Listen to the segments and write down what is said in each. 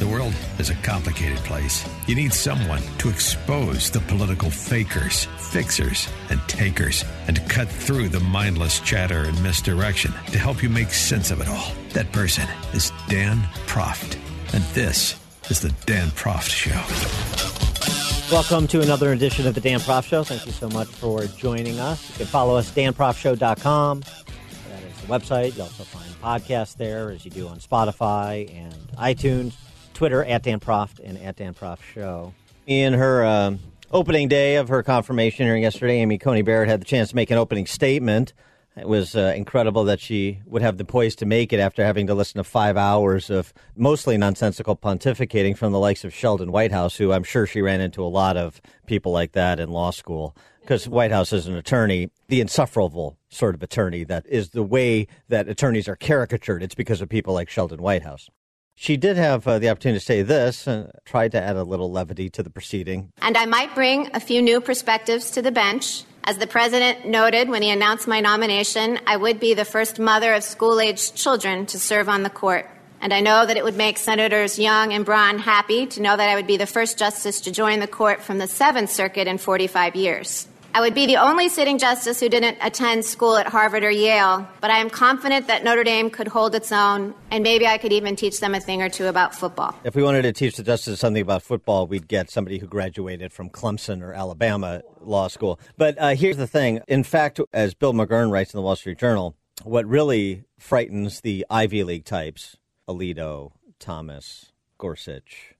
The world is a complicated place. You need someone to expose the political fakers, fixers, and takers, and to cut through the mindless chatter and misdirection to help you make sense of it all. That person is Dan Proft. And this is the Dan Proft Show. Welcome to another edition of the Dan Proft Show. Thank you so much for joining us. You can follow us, danproftshow.com. That is the website. You also find podcasts there, as you do on Spotify and iTunes. Twitter at Dan Proft and at Dan Proft Show. In her um, opening day of her confirmation hearing yesterday, Amy Coney Barrett had the chance to make an opening statement. It was uh, incredible that she would have the poise to make it after having to listen to five hours of mostly nonsensical pontificating from the likes of Sheldon Whitehouse, who I'm sure she ran into a lot of people like that in law school. Because Whitehouse is an attorney, the insufferable sort of attorney that is the way that attorneys are caricatured. It's because of people like Sheldon Whitehouse. She did have uh, the opportunity to say this and tried to add a little levity to the proceeding. And I might bring a few new perspectives to the bench. As the president noted when he announced my nomination, I would be the first mother of school aged children to serve on the court. And I know that it would make Senators Young and Braun happy to know that I would be the first justice to join the court from the Seventh Circuit in 45 years. I would be the only sitting justice who didn't attend school at Harvard or Yale, but I am confident that Notre Dame could hold its own, and maybe I could even teach them a thing or two about football. If we wanted to teach the justices something about football, we'd get somebody who graduated from Clemson or Alabama law school. But uh, here's the thing. In fact, as Bill McGurn writes in the Wall Street Journal, what really frightens the Ivy League types, Alito, Thomas, Gorsuch,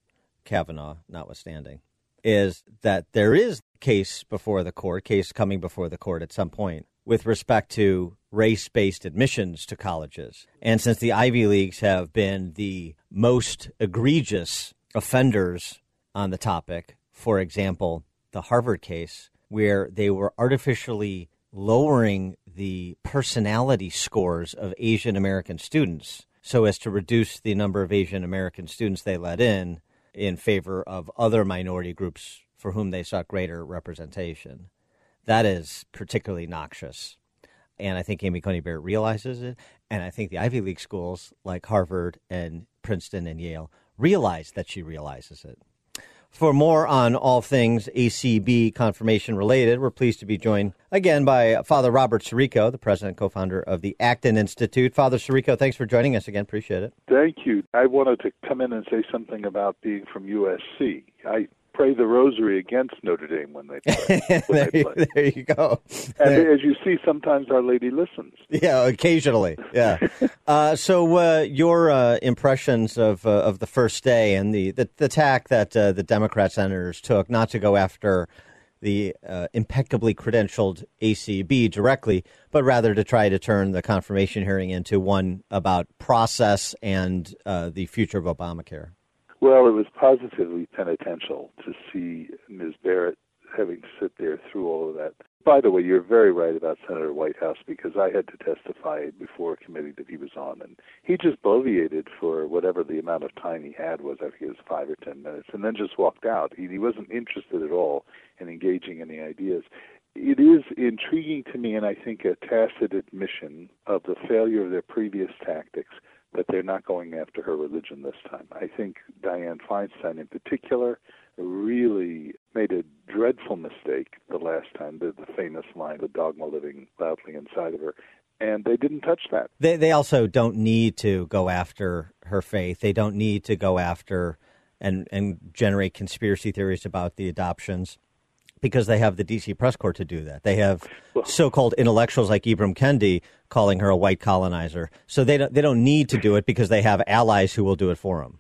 Kavanaugh notwithstanding, is that there is case before the court, case coming before the court at some point with respect to race based admissions to colleges. And since the Ivy Leagues have been the most egregious offenders on the topic, for example, the Harvard case, where they were artificially lowering the personality scores of Asian American students so as to reduce the number of Asian American students they let in in favor of other minority groups for whom they sought greater representation. That is particularly noxious. And I think Amy Coney Barrett realizes it. And I think the Ivy League schools like Harvard and Princeton and Yale realize that she realizes it. For more on all things ACB confirmation related, we're pleased to be joined again by Father Robert Sirico, the president and co founder of the Acton Institute. Father Sirico, thanks for joining us again. Appreciate it. Thank you. I wanted to come in and say something about being from USC. I pray the rosary against Notre Dame when they play. When there, they you, there you go. And There- as you see, sometimes Our Lady listens. Yeah, occasionally. Yeah. uh, so, uh, your uh, impressions of uh, of the first day and the the, the tack that uh, the Democrat senators took, not to go after the uh, impeccably credentialed ACB directly, but rather to try to turn the confirmation hearing into one about process and uh, the future of Obamacare. Well, it was positively penitential to see Ms. Barrett having to sit there through all of that. By the way, you're very right about Senator Whitehouse because I had to testify before a committee that he was on, and he just bloviated for whatever the amount of time he had was. I think it was five or ten minutes, and then just walked out. He, he wasn't interested at all in engaging any ideas. It is intriguing to me, and I think a tacit admission of the failure of their previous tactics that they're not going after her religion this time. I think Dianne Feinstein, in particular, really made a dreadful mistake the last time, the, the famous line, the dogma living loudly inside of her. And they didn't touch that. They they also don't need to go after her faith. They don't need to go after and and generate conspiracy theories about the adoptions because they have the DC press corps to do that. They have so-called intellectuals like Ibram Kendi calling her a white colonizer. So they don't they don't need to do it because they have allies who will do it for them.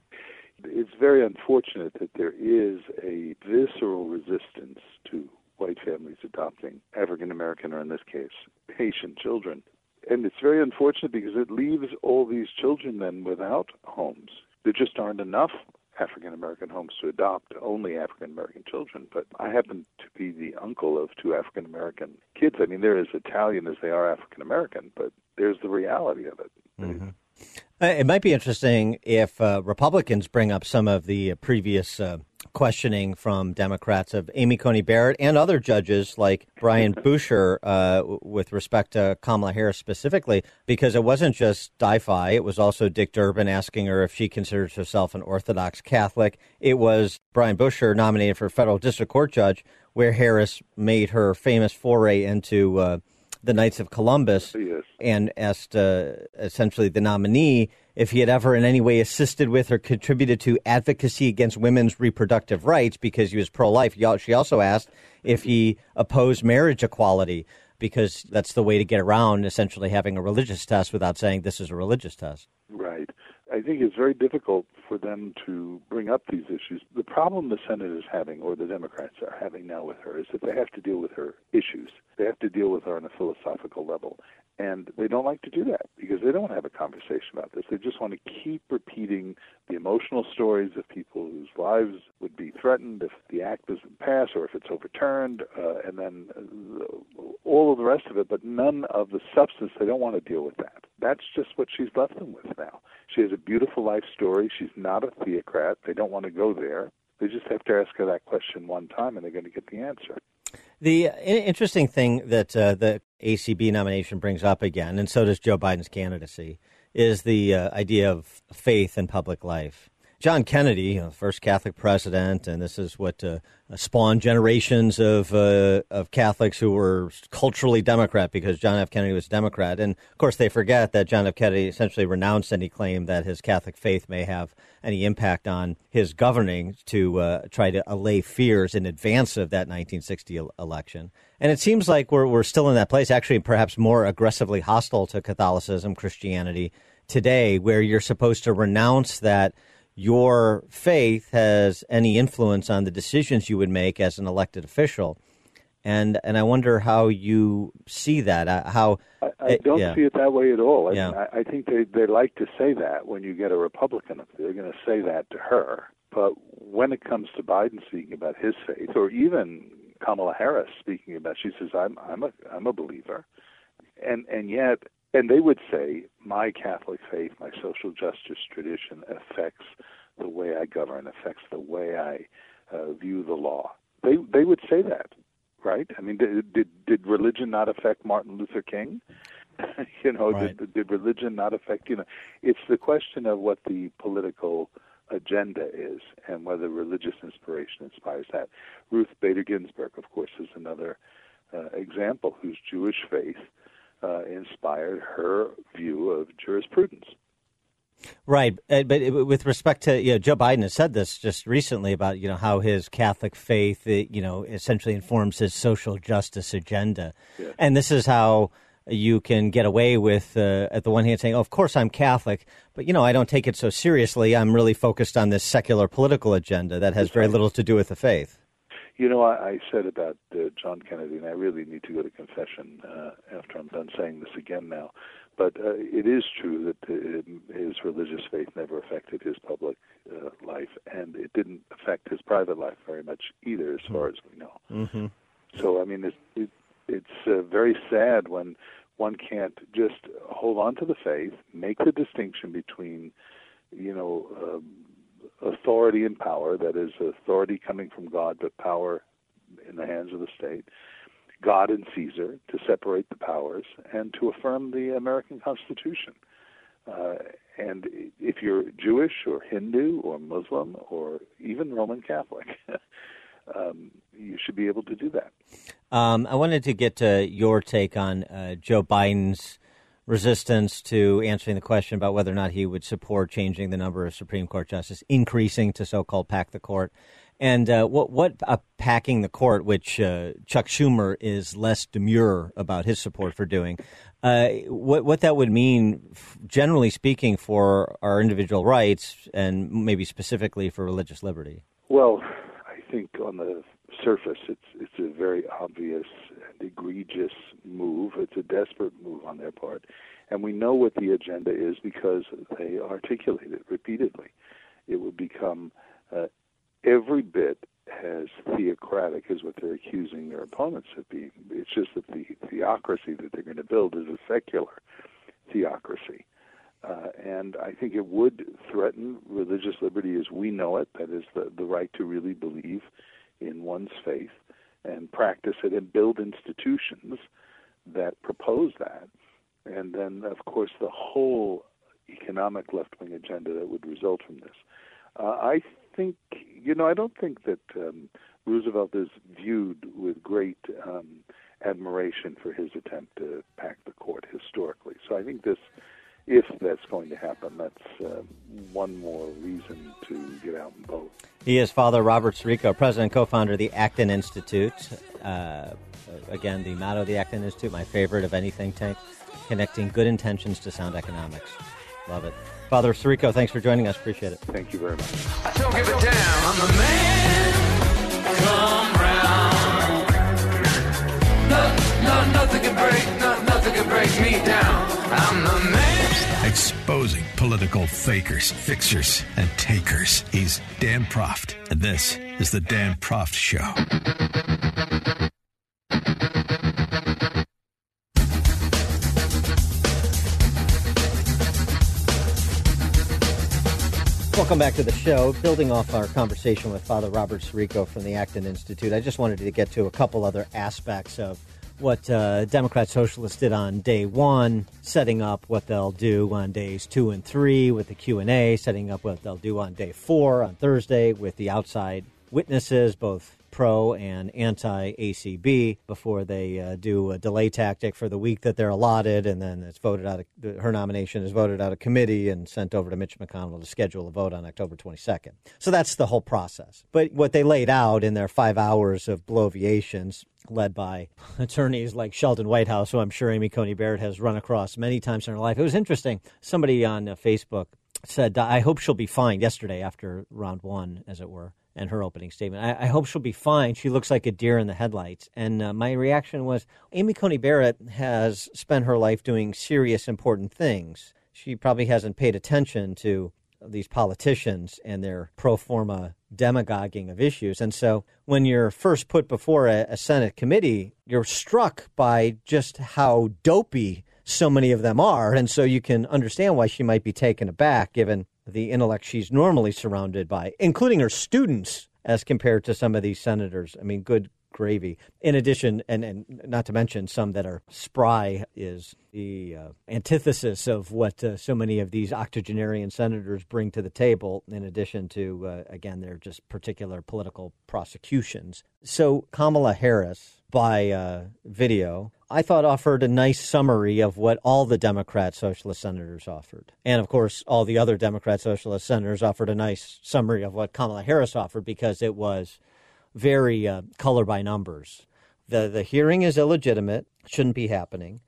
It's very unfortunate that there is a visceral resistance to white families adopting African American, or in this case, Haitian children. And it's very unfortunate because it leaves all these children then without homes. There just aren't enough African American homes to adopt only African American children. But I happen to be the uncle of two African American kids. I mean, they're as Italian as they are African American, but there's the reality of it. Mm-hmm. Uh, it might be interesting if uh, Republicans bring up some of the previous uh, questioning from Democrats of Amy Coney Barrett and other judges like Brian Buescher uh, with respect to Kamala Harris specifically, because it wasn't just Di-Fi, it was also Dick Durbin asking her if she considers herself an Orthodox Catholic. It was Brian Buescher nominated for federal district court judge, where Harris made her famous foray into uh, the Knights of Columbus yes. and asked uh, essentially the nominee if he had ever in any way assisted with or contributed to advocacy against women's reproductive rights because he was pro life. She also asked if he opposed marriage equality because that's the way to get around essentially having a religious test without saying this is a religious test. Right. I think it's very difficult for them to bring up these issues. The problem the Senate is having, or the Democrats are having now with her, is that they have to deal with her issues. They have to deal with her on a philosophical level. And they don't like to do that because they don't want to have a conversation about this. They just want to keep repeating the emotional stories of people whose lives would be threatened if the act doesn't pass or if it's overturned, uh, and then all of the rest of it, but none of the substance. They don't want to deal with that. That's just what she's left them with now. She has a beautiful life story. She's not a theocrat. They don't want to go there. They just have to ask her that question one time, and they're going to get the answer. The interesting thing that uh, the ACB nomination brings up again, and so does Joe Biden's candidacy, is the uh, idea of faith in public life. John Kennedy, you first Catholic president, and this is what uh, spawned generations of uh, of Catholics who were culturally Democrat because John F. Kennedy was Democrat, and of course they forget that John F. Kennedy essentially renounced any claim that his Catholic faith may have any impact on his governing to uh, try to allay fears in advance of that 1960 election. And it seems like we're we're still in that place, actually, perhaps more aggressively hostile to Catholicism, Christianity today, where you're supposed to renounce that your faith has any influence on the decisions you would make as an elected official. And and I wonder how you see that. Uh, how I, I don't yeah. see it that way at all. I, yeah. I, I think they they like to say that when you get a Republican, they're going to say that to her. But when it comes to Biden speaking about his faith, or even Kamala Harris speaking about, she says, "I'm I'm a I'm a believer," and and yet and they would say, my Catholic faith, my social justice tradition affects the way I govern, affects the way I uh, view the law. They they would say that, right? I mean, did did, did religion not affect Martin Luther King? you know, right. did, did religion not affect? You know, it's the question of what the political agenda is and whether religious inspiration inspires that. Ruth Bader Ginsburg, of course, is another uh, example whose Jewish faith uh, inspired her view of jurisprudence. Right, uh, but with respect to you know, Joe Biden has said this just recently about you know how his Catholic faith you know essentially informs his social justice agenda, yes. and this is how you can get away with uh, at the one hand saying, oh, "Of course I'm Catholic, but you know I don't take it so seriously. I'm really focused on this secular political agenda that has very little to do with the faith." You know, I, I said about uh, John Kennedy, and I really need to go to confession uh, after I'm done saying this again now. But uh, it is true that uh, his religious faith never affected his public uh, life, and it didn't affect his private life very much either, as far as we know. Mm-hmm. So, I mean, it's it, it's uh, very sad when one can't just hold on to the faith, make the distinction between, you know, um, authority and power, that is, authority coming from God, but power in the hands of the state, God and Caesar, to separate the powers, and to affirm the American Constitution. Uh, and if you're Jewish or Hindu or Muslim or even Roman Catholic, um, you should be able to do that. Um, I wanted to get to your take on uh, Joe Biden's resistance to answering the question about whether or not he would support changing the number of Supreme Court justices, increasing to so-called pack the court. And uh, what what uh, packing the court, which uh, Chuck Schumer is less demure about his support for doing, uh, what what that would mean, generally speaking, for our individual rights and maybe specifically for religious liberty. Well, I think on the surface, it's it's a very obvious egregious move. It's a desperate move on their part, and we know what the agenda is because they articulate it repeatedly. It would become uh, every bit as theocratic as what they're accusing their opponents of being. It's just that the theocracy that they're going to build is a secular theocracy. Uh, and I think it would threaten religious liberty as we know it, that is, the, the right to really believe in one's faith and practice it and build institutions that propose that. And then, of course, the whole economic left wing agenda that would result from this. Uh, I think, you know, I don't think that um, Roosevelt is viewed with great um, admiration for his attempt to pack the court historically. So I think this, if that's going to happen, that's uh, one more reason to get out and vote. He is Father Robert Sirico, president and co-founder of the Acton Institute. Uh, again, the motto of the Acton Institute, my favorite of any think tank, connecting good intentions to sound economics. Love it. Father Sirico, thanks for joining us. Appreciate it. Thank you very much. I don't give a damn. I'm the man. Come round. No, no, nothing can break, no, nothing can break me down. I'm the man. Exposing political fakers, fixers, and takers. He's Dan Proft, and this is the Dan Proft Show. Welcome back to the show. Building off our conversation with Father Robert Sirico from the Acton Institute, I just wanted to get to a couple other aspects of what uh, Democrat Socialists did on day one, setting up what they'll do on days two and three with the Q and A, setting up what they'll do on day four on Thursday with the outside witnesses, both pro and anti ACB before they uh, do a delay tactic for the week that they're allotted, and then it's voted out. Of, her nomination is voted out of committee and sent over to Mitch McConnell to schedule a vote on October 22nd. So that's the whole process. But what they laid out in their five hours of bloviations led by attorneys like Sheldon Whitehouse, who I'm sure Amy Coney Barrett has run across many times in her life. It was interesting. Somebody on uh, Facebook said, I hope she'll be fine yesterday after round one, as it were and her opening statement. I, I, hope she'll be fine. She looks like a deer in the headlights. And uh, my reaction was Amy Coney Barrett has spent her life doing serious, important things. She probably hasn't paid attention to these politicians and their pro forma demagoguing of issues. And so when you're first put before a, a Senate committee, you're struck by just how dopey so many of them are. And so you can understand why she might be taken aback given the intellect she's normally surrounded by, including her students, as compared to some of these senators. I mean, good gravy. In addition, and, and not to mention some that are spry, is the uh, antithesis of what uh, so many of these octogenarian senators bring to the table, in addition to, uh, again, their just particular political prosecutions. So Kamala Harris, by uh, video, I thought offered a nice summary of what all the Democrat Socialist senators offered. And of course, all the other Democrat Socialist senators offered a nice summary of what Kamala Harris offered because it was very uh, color by numbers. The, the hearing is illegitimate, shouldn't be happening.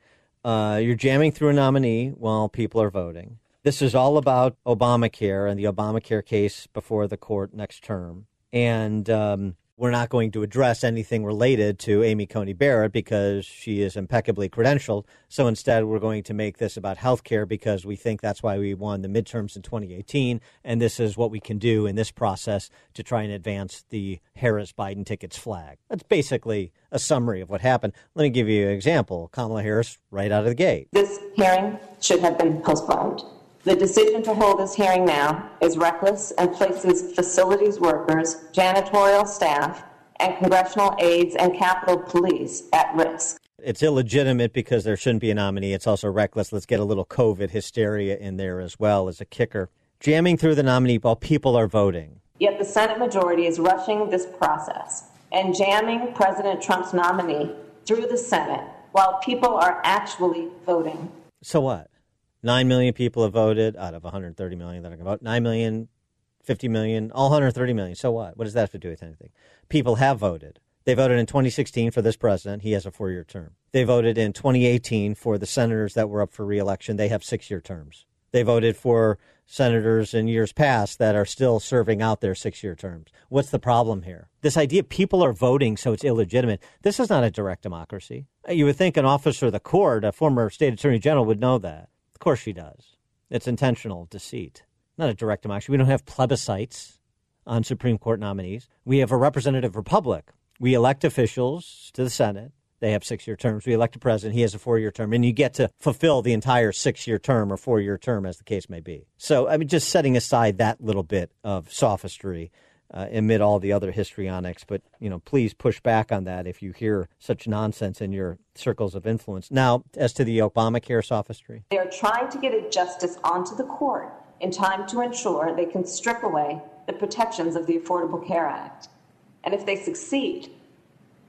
Uh, you're jamming through a nominee while people are voting. This is all about Obamacare and the Obamacare case before the court next term. And um, we're not going to address anything related to Amy Coney Barrett because she is impeccably credentialed. So instead, we're going to make this about health care because we think that's why we won the midterms in 2018. And this is what we can do in this process to try and advance the Harris Biden tickets flag. That's basically a summary of what happened. Let me give you an example Kamala Harris, right out of the gate. This hearing should have been postponed. The decision to hold this hearing now is reckless and places facilities workers, janitorial staff, and congressional aides and Capitol Police at risk. It's illegitimate because there shouldn't be a nominee. It's also reckless. Let's get a little COVID hysteria in there as well as a kicker. Jamming through the nominee while people are voting. Yet the Senate majority is rushing this process and jamming President Trump's nominee through the Senate while people are actually voting. So what? 9 million people have voted out of 130 million that are going to vote. 9 million, 50 million, all 130 million. So what? What does that have to do with anything? People have voted. They voted in 2016 for this president. He has a four year term. They voted in 2018 for the senators that were up for reelection. They have six year terms. They voted for senators in years past that are still serving out their six year terms. What's the problem here? This idea people are voting so it's illegitimate. This is not a direct democracy. You would think an officer of the court, a former state attorney general, would know that course she does. It's intentional deceit, not a direct democracy. We don't have plebiscites. on Supreme Court nominees. We have a representative republic. We elect officials to the Senate. They have six year terms. We elect a president. He has a four year term. And you get to fulfill the entire six year term or four year term, as the case may be. So, I mean, just setting aside that little bit of sophistry uh, amid all the other histrionics. But, you know, please push back on that if you hear such nonsense in your circles of influence. Now, as to the Obamacare sophistry, They are trying to get a justice onto the court in time to ensure they can strip away the protections of the Affordable Care Act. And if they succeed,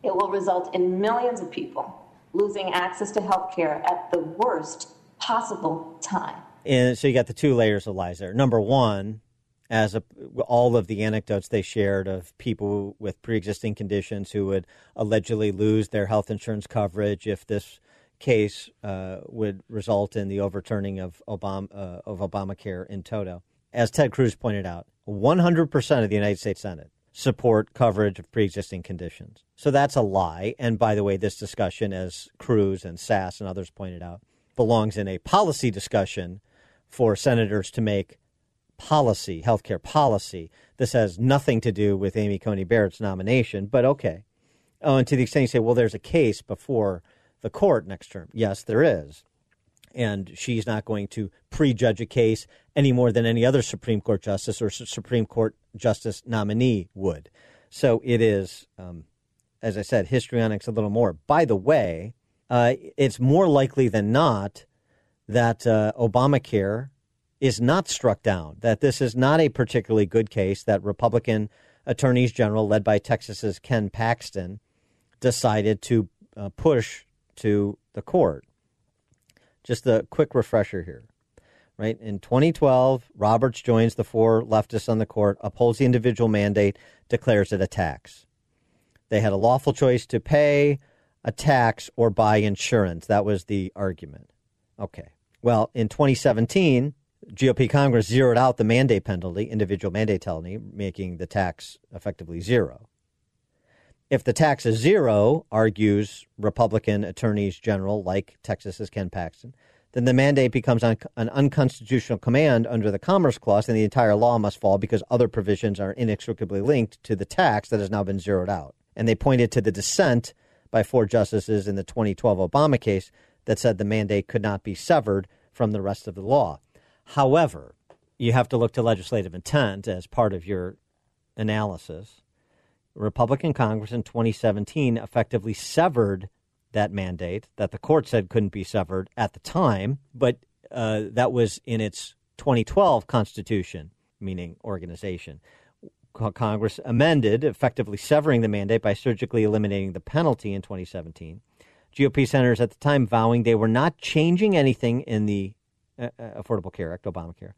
it will result in millions of people losing access to health care at the worst possible time. and so you got the two layers of lies there. Number one, as a, all of the anecdotes they shared of people with pre-existing conditions who would allegedly lose their health insurance coverage if this case uh, would result in the overturning of Obama uh, of Obamacare in toto. As Ted Cruz pointed out, 100% of the United States Senate support coverage of pre-existing conditions. So that's a lie. And by the way, this discussion, as Cruz and Sass and others pointed out, belongs in a policy discussion for senators to make policy, healthcare policy. This has nothing to do with Amy Coney Barrett's nomination, but okay. Oh, and to the extent you say, well, there's a case before the court next term. Yes, there is. And she's not going to prejudge a case any more than any other Supreme Court justice or Supreme Court justice nominee would. So it is, um, as I said, histrionics a little more. By the way, uh, it's more likely than not that uh, Obamacare is not struck down, that this is not a particularly good case, that Republican attorneys general, led by Texas's Ken Paxton, decided to uh, push to the court. Just a quick refresher here. Right in 2012, Roberts joins the four leftists on the court, upholds the individual mandate, declares it a tax. They had a lawful choice to pay a tax or buy insurance. That was the argument. Okay. Well, in 2017, GOP Congress zeroed out the mandate penalty, individual mandate penalty, making the tax effectively zero. If the tax is zero, argues Republican attorneys general like Texas's Ken Paxton, then the mandate becomes un- an unconstitutional command under the Commerce Clause, and the entire law must fall because other provisions are inextricably linked to the tax that has now been zeroed out. And they pointed to the dissent by four justices in the 2012 Obama case that said the mandate could not be severed from the rest of the law. However, you have to look to legislative intent as part of your analysis. Republican Congress in 2017 effectively severed that mandate that the court said couldn't be severed at the time, but uh, that was in its 2012 Constitution, meaning organization. Congress amended, effectively severing the mandate by surgically eliminating the penalty in 2017. GOP senators at the time vowing they were not changing anything in the uh, uh, Affordable Care Act, Obamacare,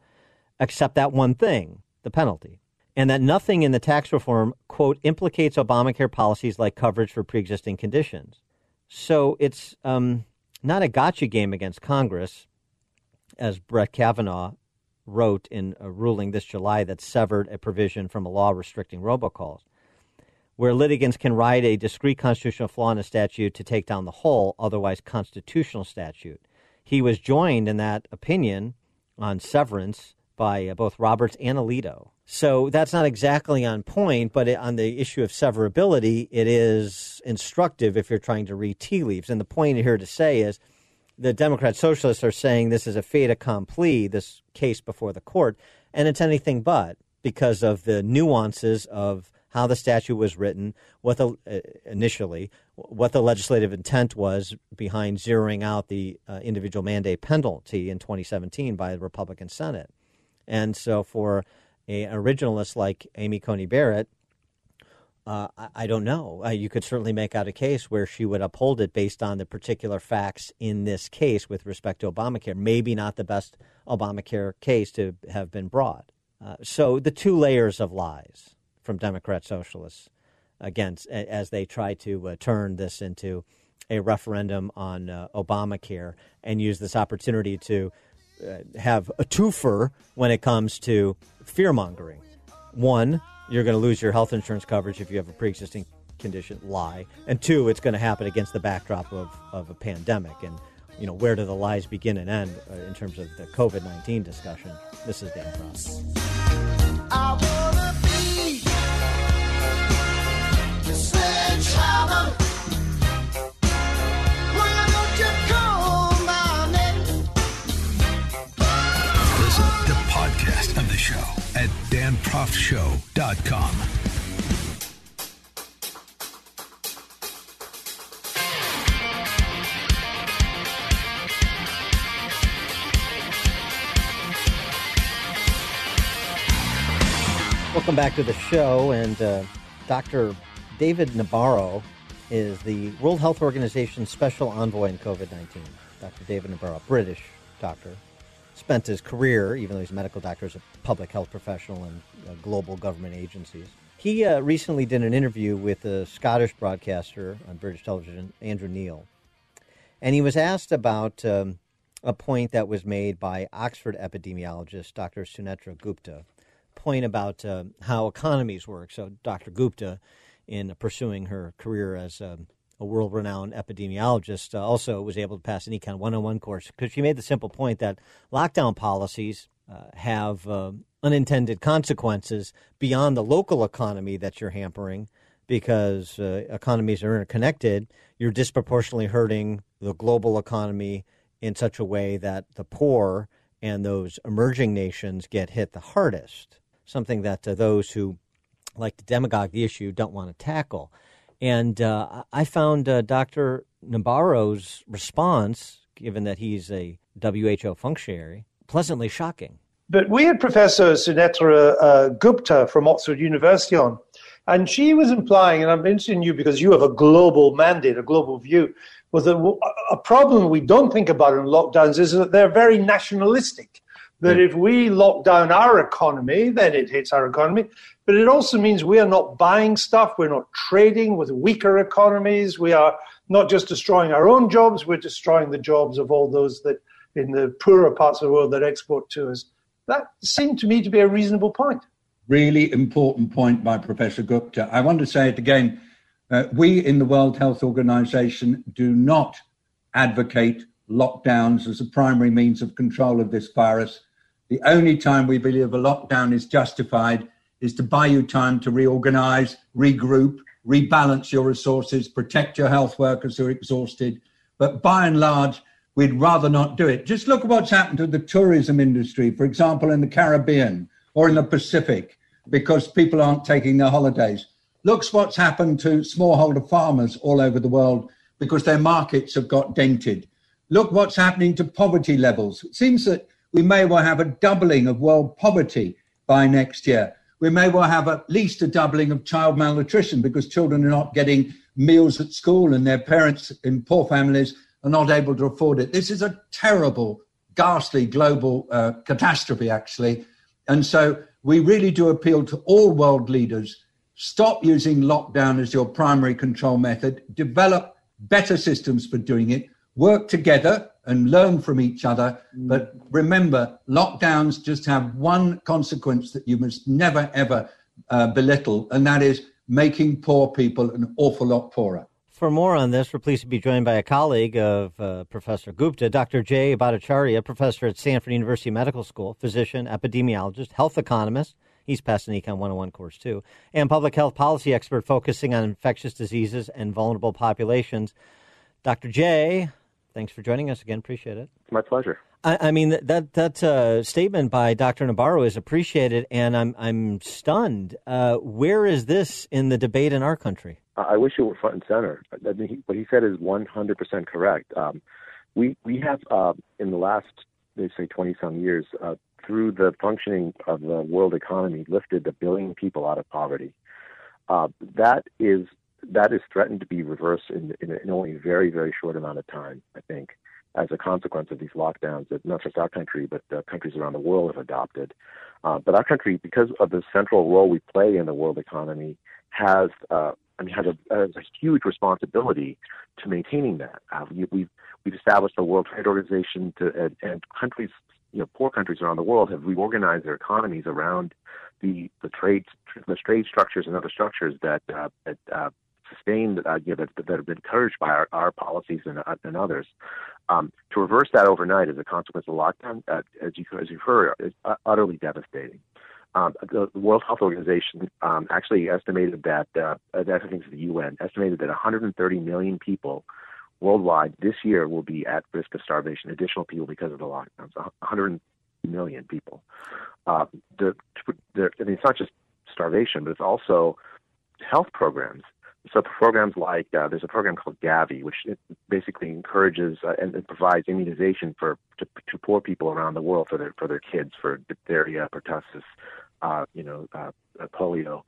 except that one thing, the penalty, and that nothing in the tax reform, quote, implicates Obamacare policies like coverage for pre existing conditions. So it's um, not a gotcha game against Congress, as Brett Kavanaugh wrote in a ruling this July that severed a provision from a law restricting robocalls, where litigants can write a discrete constitutional flaw in a statute to take down the whole, otherwise constitutional statute. He was joined in that opinion on severance by uh, both Roberts and Alito. So that's not exactly on point, but it, on the issue of severability, it is instructive if you're trying to read tea leaves. And the point here to say is the Democrat Socialists are saying this is a fait accompli, this case before the court, and it's anything but because of the nuances of how the statute was written, what the uh, initially, what the legislative intent was behind zeroing out the uh, individual mandate penalty in 2017 by the Republican Senate, and so for a, an originalist like Amy Coney Barrett, uh, I, I don't know. Uh, you could certainly make out a case where she would uphold it based on the particular facts in this case with respect to Obamacare. Maybe not the best Obamacare case to have been brought. Uh, so the two layers of lies from Democrat socialists against as they try to uh, turn this into a referendum on uh, Obamacare and use this opportunity to uh, have a twofer when it comes to fear mongering. One, you're going to lose your health insurance coverage if you have a pre existing condition. Lie. And two, it's going to happen against the backdrop of, of a pandemic. And, you know, where do the lies begin and end uh, in terms of the COVID 19 discussion? This is Dan Cross. danproftshow.com. Welcome back to the show. And uh, Dr. David Nabarro is the World Health Organization special envoy in COVID 19. Dr. David Nabarro, British doctor, spent his career, even though he's a medical doctor, as a public health professional in uh, global government agencies. He uh, recently did an interview with a Scottish broadcaster on British television, Andrew Neil. And he was asked about um, a point that was made by Oxford epidemiologist Dr. Sunetra Gupta point about uh, how economies work. So, Dr. Gupta, in pursuing her career as um, a world renowned epidemiologist, uh, also was able to pass an Econ 101 course because she made the simple point that lockdown policies uh, have uh, unintended consequences beyond the local economy that you're hampering because uh, economies are interconnected. You're disproportionately hurting the global economy in such a way that the poor and those emerging nations get hit the hardest something that uh, those who like to demagogue the issue don't want to tackle. And uh, I found uh, Dr. Nabarro's response, given that he's a WHO functionary, pleasantly shocking. But we had Professor Sunetra uh, Gupta from Oxford University on, and she was implying, and I'm interested in you because you have a global mandate, a global view, was that a problem we don't think about in lockdowns is that they're very nationalistic that if we lock down our economy, then it hits our economy. But it also means we are not buying stuff, we're not trading with weaker economies, we are not just destroying our own jobs, we're destroying the jobs of all those that in the poorer parts of the world that export to us. That seemed to me to be a reasonable point. Really important point by Professor Gupta. I want to say it again. Uh, we in the World Health Organization do not advocate lockdowns as a primary means of control of this virus. The only time we believe a lockdown is justified is to buy you time to reorganize, regroup, rebalance your resources, protect your health workers who are exhausted. But by and large, we'd rather not do it. Just look at what's happened to the tourism industry, for example, in the Caribbean or in the Pacific, because people aren't taking their holidays. Looks what's happened to smallholder farmers all over the world because their markets have got dented. Look what's happening to poverty levels. It seems that we may well have a doubling of world poverty by next year. We may well have at least a doubling of child malnutrition because children are not getting meals at school and their parents in poor families are not able to afford it. This is a terrible, ghastly global uh, catastrophe, actually. And so we really do appeal to all world leaders stop using lockdown as your primary control method, develop better systems for doing it, work together and learn from each other. Mm. But remember, lockdowns just have one consequence that you must never, ever uh, belittle, and that is making poor people an awful lot poorer. For more on this, we're pleased to be joined by a colleague of uh, Professor Gupta, Dr. Jay Bhattacharya, professor at Stanford University Medical School, physician, epidemiologist, health economist. He's passed an Econ 101 course too, and public health policy expert focusing on infectious diseases and vulnerable populations. Dr. Jay, Thanks for joining us again. Appreciate it. My pleasure. I, I mean that that uh, statement by Dr. Nabarro is appreciated, and I'm I'm stunned. Uh, where is this in the debate in our country? I wish it were front and center. I mean, he, what he said is 100% correct. Um, we we have uh, in the last they say 20 some years uh, through the functioning of the world economy lifted a billion people out of poverty. Uh, that is that is threatened to be reversed in, in, in, only a very, very short amount of time, I think, as a consequence of these lockdowns that not just our country, but uh, countries around the world have adopted. Uh, but our country, because of the central role we play in the world economy, has, uh, I mean, has a, a, huge responsibility to maintaining that. Uh, we, we've, we've established the World Trade Organization to, and, and countries, you know, poor countries around the world have reorganized their economies around the the trade the trade structures and other structures that uh, that uh, sustained uh, you know, that, that have been encouraged by our, our policies and, uh, and others. Um, to reverse that overnight as a consequence of lockdown, uh, as you as you've heard, is utterly devastating. Um, the, World Health Organization um, actually estimated that, uh, that I think it's the UN estimated that 130 million people worldwide this year will be at risk of starvation. Additional people because of the lockdowns. 100 million people. Uh, the, the, I mean, it's not just starvation, but it's also health programs. So programs like uh, there's a program called Gavi, which basically encourages uh, and, and provides immunization for to, to, poor people around the world for their for their kids for diphtheria, pertussis, uh, you know, uh, uh, polio.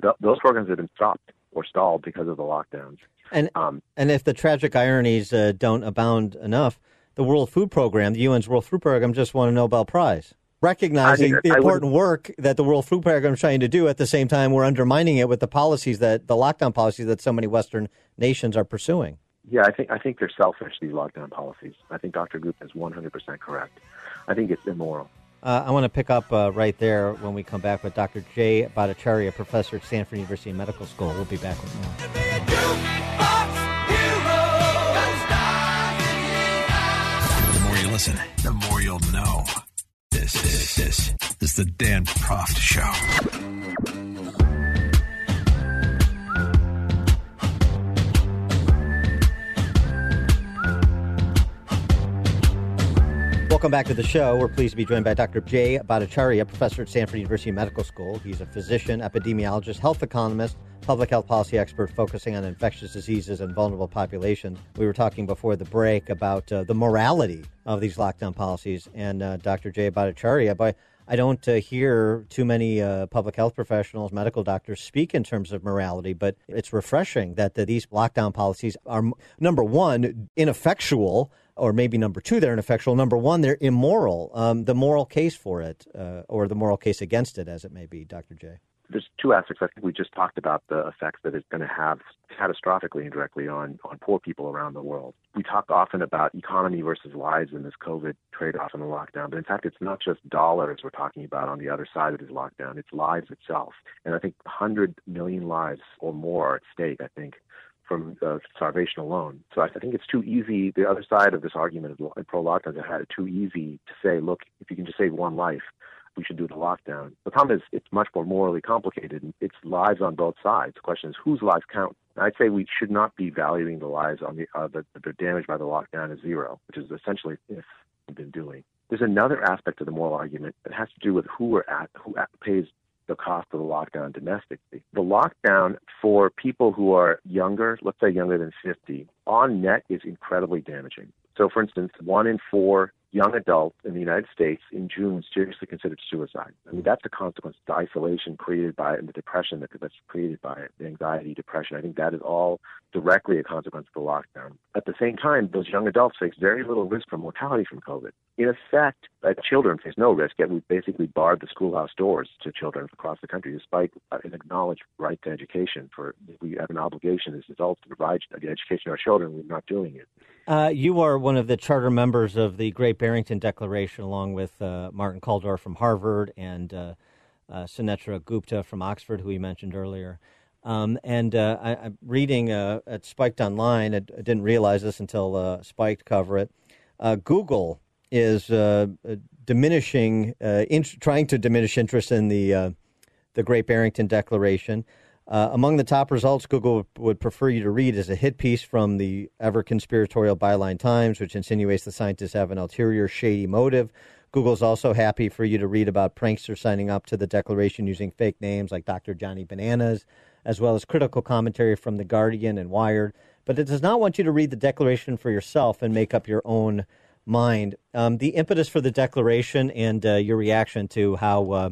Th- those programs have been stopped or stalled because of the lockdowns. And um, and if the tragic ironies uh, don't abound enough, the World Food Program, the UN's World Food Program, just won a Nobel Prize recognizing the important work that the World Food Program is trying to do. At the same time, we're undermining it with the policies that the lockdown policies that so many Western nations are pursuing. Yeah, I think I think they're selfish. These lockdown policies. I think Dr. Gupta is 100 percent correct. I think it's immoral. Uh, I want to pick up uh, right there when we come back with Dr. Jay Bhattacharya, professor at Stanford University Medical School. We'll be back with more. The more you listen, the more you'll know. This, this, this is the Dan Proft Show. Welcome back to the show. We're pleased to be joined by Dr. Jay Bhattacharya, professor at Stanford University Medical School. He's a physician, epidemiologist, health economist, public health policy expert focusing on infectious diseases and vulnerable populations. We were talking before the break about uh, the morality of these lockdown policies, and uh, Dr. Jay Bhattacharya, but I don't uh, hear too many uh, public health professionals, medical doctors speak in terms of morality, but it's refreshing that the, these lockdown policies are, number one, ineffectual, or maybe number two, they're ineffectual. Number one, they're immoral. Um, the moral case for it, uh, or the moral case against it, as it may be, Dr. J there's two aspects. I think we just talked about the effects that it's going to have catastrophically and directly on, on poor people around the world. We talk often about economy versus lives in this COVID trade off and the lockdown, but in fact, it's not just dollars we're talking about on the other side of this lockdown, it's lives itself. And I think 100 million lives or more are at stake, I think, from uh, starvation alone. So I think it's too easy. The other side of this argument of pro lockdowns have had it too easy to say, look, if you can just save one life, we should do the lockdown. The problem is it's much more morally complicated. It's lives on both sides. The question is whose lives count. I'd say we should not be valuing the lives on the uh, that, are damaged by the lockdown as zero, which is essentially if we've been doing. There's another aspect of the moral argument that has to do with who we're at, who pays the cost of the lockdown domestically. The lockdown for people who are younger, let's say younger than 50, on net is incredibly damaging. So, for instance, one in four young adults in the United States in June seriously considered suicide. I mean, that's a consequence of the isolation created by it and the depression that, that's created by it, the anxiety, depression. I think that is all directly a consequence of the lockdown. At the same time, those young adults face very little risk from mortality from COVID. In effect, uh, children face no risk, yet we basically barred the schoolhouse doors to children across the country, despite an acknowledged right to education. For we have an obligation as adults to provide the education to our children, we're not doing it. Uh, you are one of the charter members of the Great Barrington Declaration, along with uh, Martin Kulldorff from Harvard and uh, uh Sunetra Gupta from Oxford, who we mentioned earlier. Um, and uh, I, am reading uh, at Spiked Online, I, I, didn't realize this until Spiked cover it. Google is uh, uh, diminishing, uh, in, trying to diminish interest in the the Great Barrington Declaration. Uh, among the top results Google would prefer you to read is a hit piece from the ever conspiratorial Byline Times, which insinuates the scientists have an ulterior, shady motive. Google's also happy for you to read about pranksters signing up to the declaration using fake names like Dr. Johnny Bananas, as well as critical commentary from The Guardian and Wired. But it does not want you to read the declaration for yourself and make up your own mind. Um, the impetus for the declaration and uh, your reaction to how uh,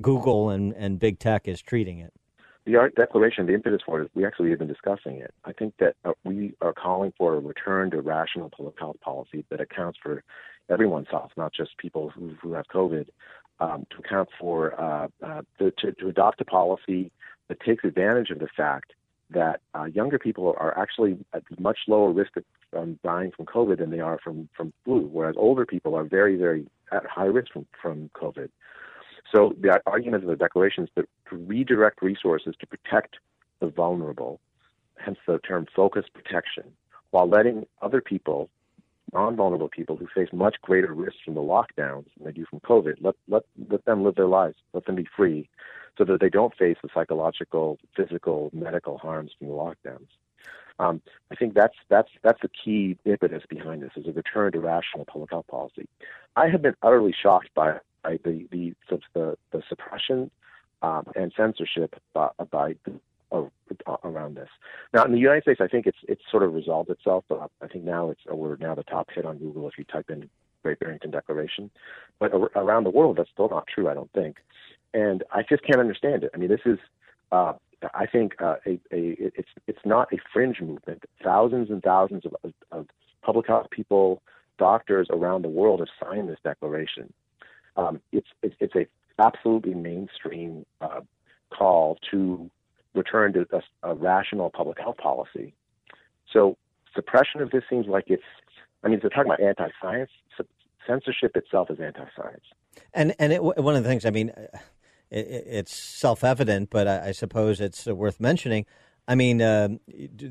Google and, and big tech is treating it the art declaration, the impetus for it, we actually have been discussing it. I think that uh, we are calling for a return to rational public health policy that accounts for everyone's health, not just people who, who have COVID, um, to account for, uh, uh, to, to, to, adopt a policy that takes advantage of the fact that uh, younger people are actually at much lower risk of um, dying from COVID than they are from, from flu, whereas older people are very, very at high risk from, from COVID. So the argument of the declaration is to, to redirect resources to protect the vulnerable, hence the term focused protection, while letting other people, non-vulnerable people who face much greater risks from the lockdowns than they do from COVID, let, let, let them live their lives, let them be free, so that they don't face the psychological, physical, medical harms from the lockdowns. Um, I think that's that's that's the key impetus behind this is a return to rational public health policy. I have been utterly shocked by, by the, the the the suppression um, and censorship by, by uh, around this. Now in the United States, I think it's it's sort of resolved itself. But I think now it's we're now the top hit on Google if you type in Great Barrington Declaration. But around the world, that's still not true. I don't think, and I just can't understand it. I mean, this is. Uh, I think uh, a, a, it's it's not a fringe movement. Thousands and thousands of, of, of public health people, doctors around the world have signed this declaration. Um, it's, it's it's a absolutely mainstream uh, call to return to a, a, rational public health policy. So suppression of this seems like it's, I mean, they're talking about anti-science. Censorship itself is anti-science. And and it, one of the things, I mean, it, it's self-evident, but I, I, suppose it's worth mentioning. I mean, uh,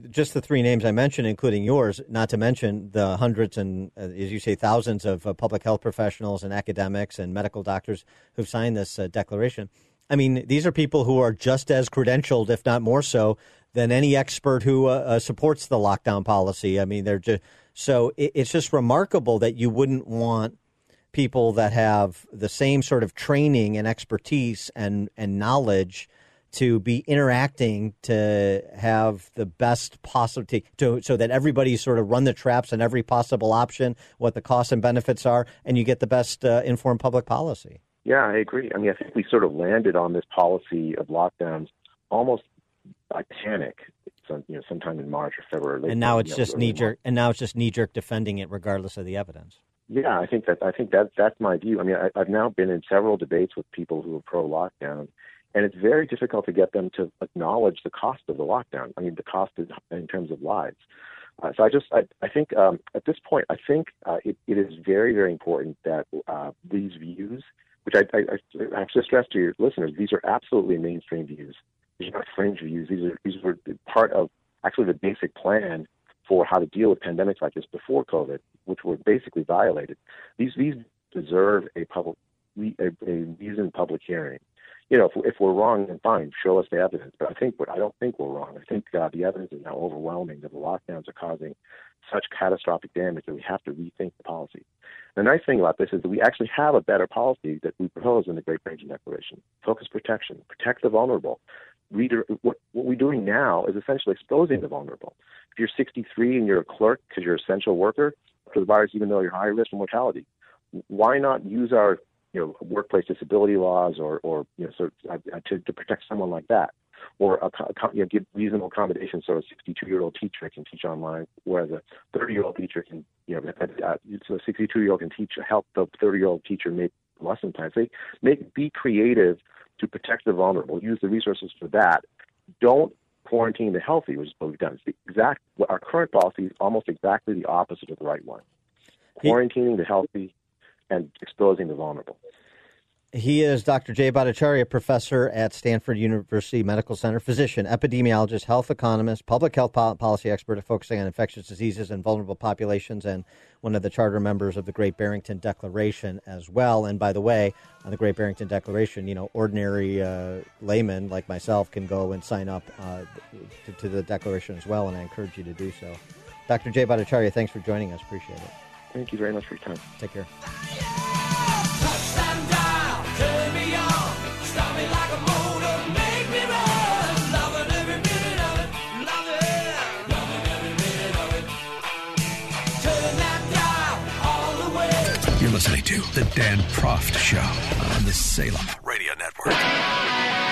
just the three names I mentioned, including yours, not to mention the hundreds and, uh, as you say, thousands of uh, public health professionals and academics and medical doctors who've signed this uh, declaration. I mean, these are people who are just as credentialed, if not more so, than any expert who uh, uh, supports the lockdown policy. I mean, they're just so it, it's just remarkable that you wouldn't want people that have the same sort of training and expertise and and knowledge to be interacting to have the best possibility to so that everybody sort of run the traps on every possible option, what the costs and benefits are, and you get the best uh, informed public policy. Yeah, I agree. I mean, I think we sort of landed on this policy of lockdowns almost by panic. Some, you know, sometime in March or February. And now it's just knee jerk. And now it's just knee jerk defending it, regardless of the evidence. Yeah, I think that I think that that's my view. I mean, I, I've now been in several debates with people who are pro lockdown, and it's very difficult to get them to acknowledge the cost of the lockdown. I mean, the cost is in terms of lives. Uh, so I just I, I think um, at this point I think uh, it, it is very very important that uh, these views which I, I, I have to stress to your listeners, these are absolutely mainstream views. These are not fringe views. These are these were part of actually the basic plan for how to deal with pandemics like this before COVID, which were basically violated. These these deserve a public a, a reasoned public hearing. You know, if, if we're wrong, then fine, show us the evidence. But I think, but I don't think we're wrong. I think uh, the evidence is now overwhelming that the lockdowns are causing such catastrophic damage that we have to rethink the policy. The nice thing about this is that we actually have a better policy that we propose in the Great Barrington Declaration. Focus protection, protect the vulnerable. Reader, what, what we're doing now is essentially exposing the vulnerable. If you're 63 and you're a clerk because you're an essential worker for the virus, even though you're high risk for mortality, why not use our you know workplace disability laws or or you know sort of, uh, to to protect someone like that? or a, you know, give reasonable accommodations so a 62 year old teacher can teach online, whereas a 30 year old teacher can, you know, uh, so a 62 year old can teach, help the 30 year old teacher make lesson plans. They make be creative to protect the vulnerable. Use the resources for that. Don't quarantine the healthy, which is what we've done. It's the exact our current policy is almost exactly the opposite of the right one. Quarantining the healthy and exposing the vulnerable. He is Dr. Jay Bhattacharya, professor at Stanford University Medical Center, physician, epidemiologist, health economist, public health policy expert focusing on infectious diseases and vulnerable populations, and one of the charter members of the Great Barrington Declaration as well. And by the way, on the Great Barrington Declaration, you know, ordinary uh, laymen like myself can go and sign up uh, to, to, the Declaration as well, and I encourage you to do so. Dr. Jay Bhattacharya, thanks for joining us. Appreciate it. Thank you very much for your time. Take care. You're listening to The Dan Proft Show on the Salem Radio Network.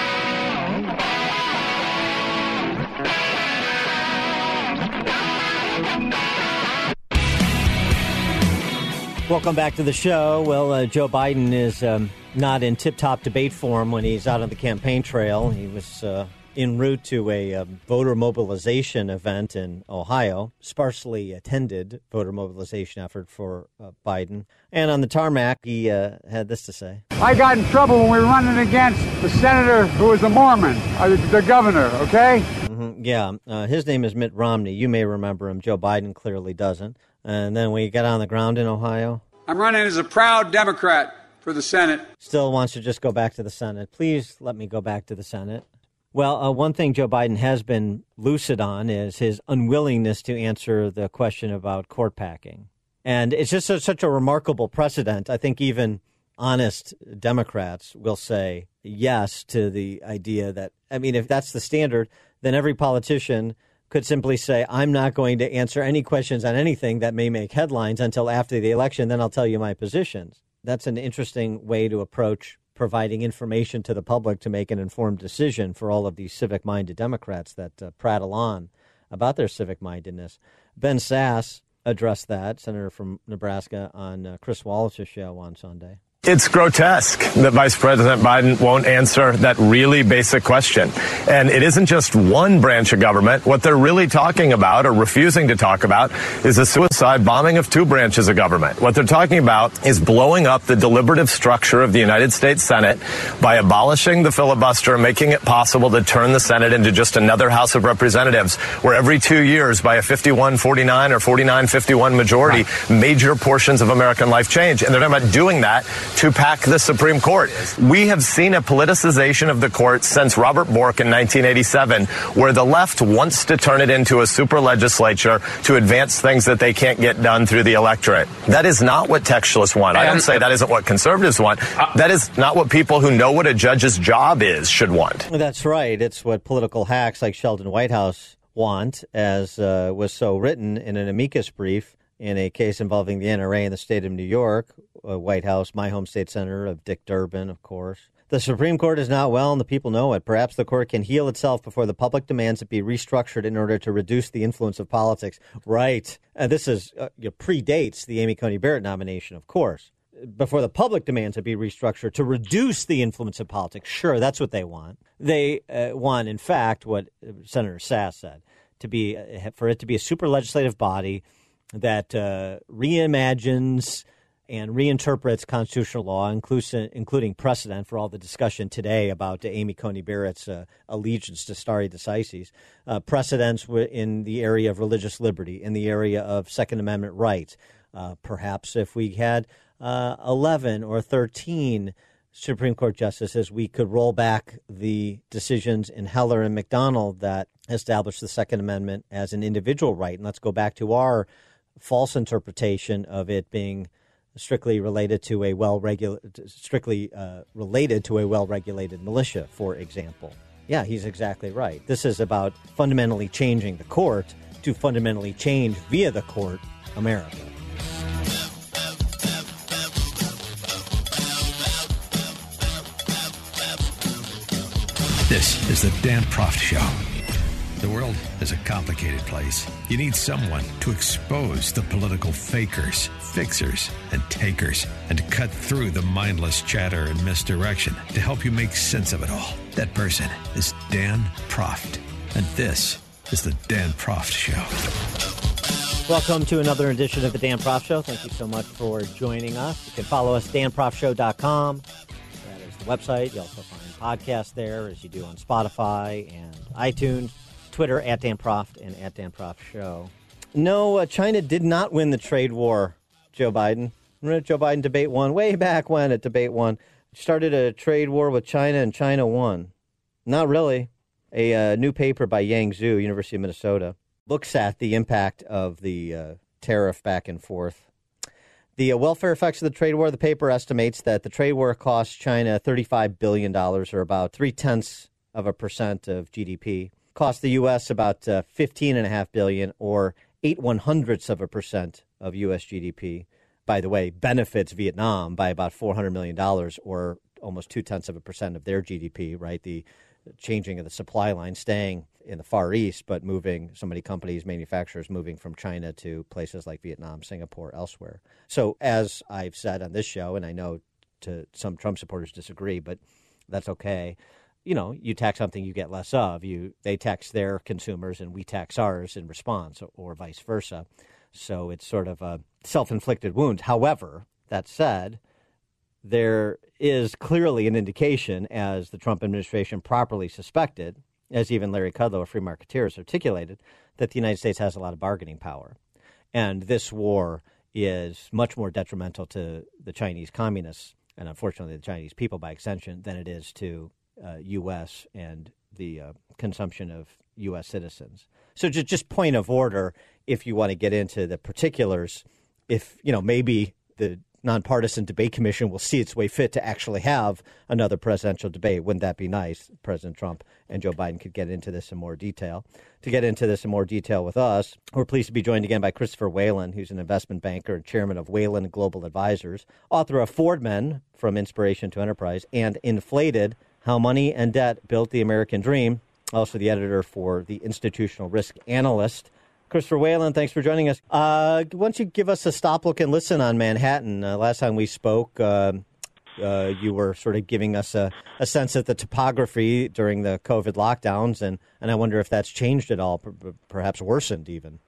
Welcome back to the show. Well, uh, Joe Biden is um, not in tip top debate form when he's out on the campaign trail. He was uh, en route to a uh, voter mobilization event in Ohio, sparsely attended voter mobilization effort for uh, Biden. And on the tarmac, he uh, had this to say I got in trouble when we were running against the senator who was a Mormon, uh, the governor, okay? Mm-hmm, yeah, uh, his name is Mitt Romney. You may remember him. Joe Biden clearly doesn't. And then we got on the ground in Ohio. I'm running as a proud Democrat for the Senate. Still wants to just go back to the Senate. Please let me go back to the Senate Well, uh, one thing Joe Biden has been lucid on is his unwillingness to answer the question about court packing. And it's just a, such a remarkable precedent. I think even honest Democrats will say yes to the idea that, I mean, if that's the standard, then every politician could simply say, I'm not going to answer any questions on anything that may make headlines until after the election, then I'll tell you my positions. That's an interesting way to approach providing information to the public to make an informed decision for all of these civic minded Democrats that uh, prattle on about their civic mindedness. Ben Sasse addressed that, Senator from Nebraska, on uh, Chris Wallace's show on Sunday. It's grotesque that Vice President Biden won't answer that really basic question. And it isn't just one branch of government. What they're really talking about or refusing to talk about is a suicide bombing of two branches of government. What they're talking about is blowing up the deliberative structure of the United States Senate by abolishing the filibuster and making it possible to turn the Senate into just another House of Representatives where every two years by a 51 49 or 49 51 majority, major portions of American life change. And they're talking about doing that to pack the Supreme Court. We have seen a politicization of the court since Robert Bork in 1987, where the left wants to turn it into a super legislature to advance things that they can't get done through the electorate. That is not what textualists want. I don't say that isn't what conservatives want. That is not what people who know what a judge's job is should want. That's right. It's what political hacks like Sheldon Whitehouse want, as uh, was so written in an amicus brief in a case involving the NRA in the state of New York, Whitehouse, my home state senator of Dick Durbin, of course. The Supreme Court is not well, and the people know it. Perhaps the court can heal itself before the public demands it be restructured in order to reduce the influence of politics. Right. This is uh, predates the Amy Coney Barrett nomination, of course. Before the public demands it be restructured to reduce the influence of politics. Sure, that's what they want. They uh, want, in fact, what uh, Senator Sasse said, to be uh, for it to be a super legislative body that uh, reimagines and reinterprets constitutional law, including precedent for all the discussion today about Amy Coney Barrett's uh, allegiance to stare decisis, uh, precedents in the area of religious liberty, in the area of Second Amendment rights. Uh, perhaps if we had uh, 11 or 13 Supreme Court justices, we could roll back the decisions in Heller and McDonald that established the Second Amendment as an individual right. And let's go back to our false interpretation of it being strictly related to a well regulated, strictly uh, related to a well regulated militia, for example. Yeah, he's exactly right. This is about fundamentally changing the court to fundamentally change via the court America. This is the Dan Proft Show. The world is a complicated place. You need someone to expose the political fakers, fixers, and takers, and to cut through the mindless chatter and misdirection to help you make sense of it all. That person is Dan Proft. And this is the Dan Proft Show. Welcome to another edition of the Dan Proft Show. Thank you so much for joining us. You can follow us, danproftshow.com. That is the website. You also find podcasts there, as you do on Spotify and iTunes. Twitter at Dan Proft and at Dan Proft Show. No, uh, China did not win the trade war, Joe Biden. Remember Joe Biden debate one way back when at debate one started a trade war with China and China won. Not really. A uh, new paper by Yang Zhu, University of Minnesota, looks at the impact of the uh, tariff back and forth. The uh, welfare effects of the trade war. The paper estimates that the trade war cost China $35 billion, or about three tenths of a percent of GDP cost the U.S. about uh, fifteen and a half billion, or eight one hundredths of a percent of U.S. GDP. By the way, benefits Vietnam by about four hundred million dollars, or almost two tenths of a percent of their GDP. Right, the changing of the supply line, staying in the Far East, but moving so many companies, manufacturers moving from China to places like Vietnam, Singapore, elsewhere. So, as I've said on this show, and I know to some Trump supporters disagree, but that's okay you know, you tax something, you get less of. You they tax their consumers, and we tax ours in response, or vice versa. So it's sort of a self-inflicted wound. However, that said, there is clearly an indication, as the Trump administration properly suspected, as even Larry Kudlow, a free marketeer, has articulated, that the United States has a lot of bargaining power, and this war is much more detrimental to the Chinese communists and unfortunately the Chinese people by extension than it is to uh, U.S. and the uh, consumption of U.S. citizens. So just just point of order, if you want to get into the particulars, if you know maybe the nonpartisan debate commission will see its way fit to actually have another presidential debate. Wouldn't that be nice? President Trump and Joe Biden could get into this in more detail. To get into this in more detail with us, we're pleased to be joined again by Christopher Whalen, who's an investment banker and chairman of Whalen Global Advisors, author of Ford Men From Inspiration to Enterprise and Inflated How Money and Debt Built the American Dream, also the editor for The Institutional Risk Analyst. Christopher Whalen, thanks for joining us. Uh, why don't you give us a stop, look, and listen on Manhattan? Uh, last time we spoke, uh, uh you were sort of giving us a, a, sense of the topography during the COVID lockdowns, and, and I wonder if that's changed at all, perhaps worsened even.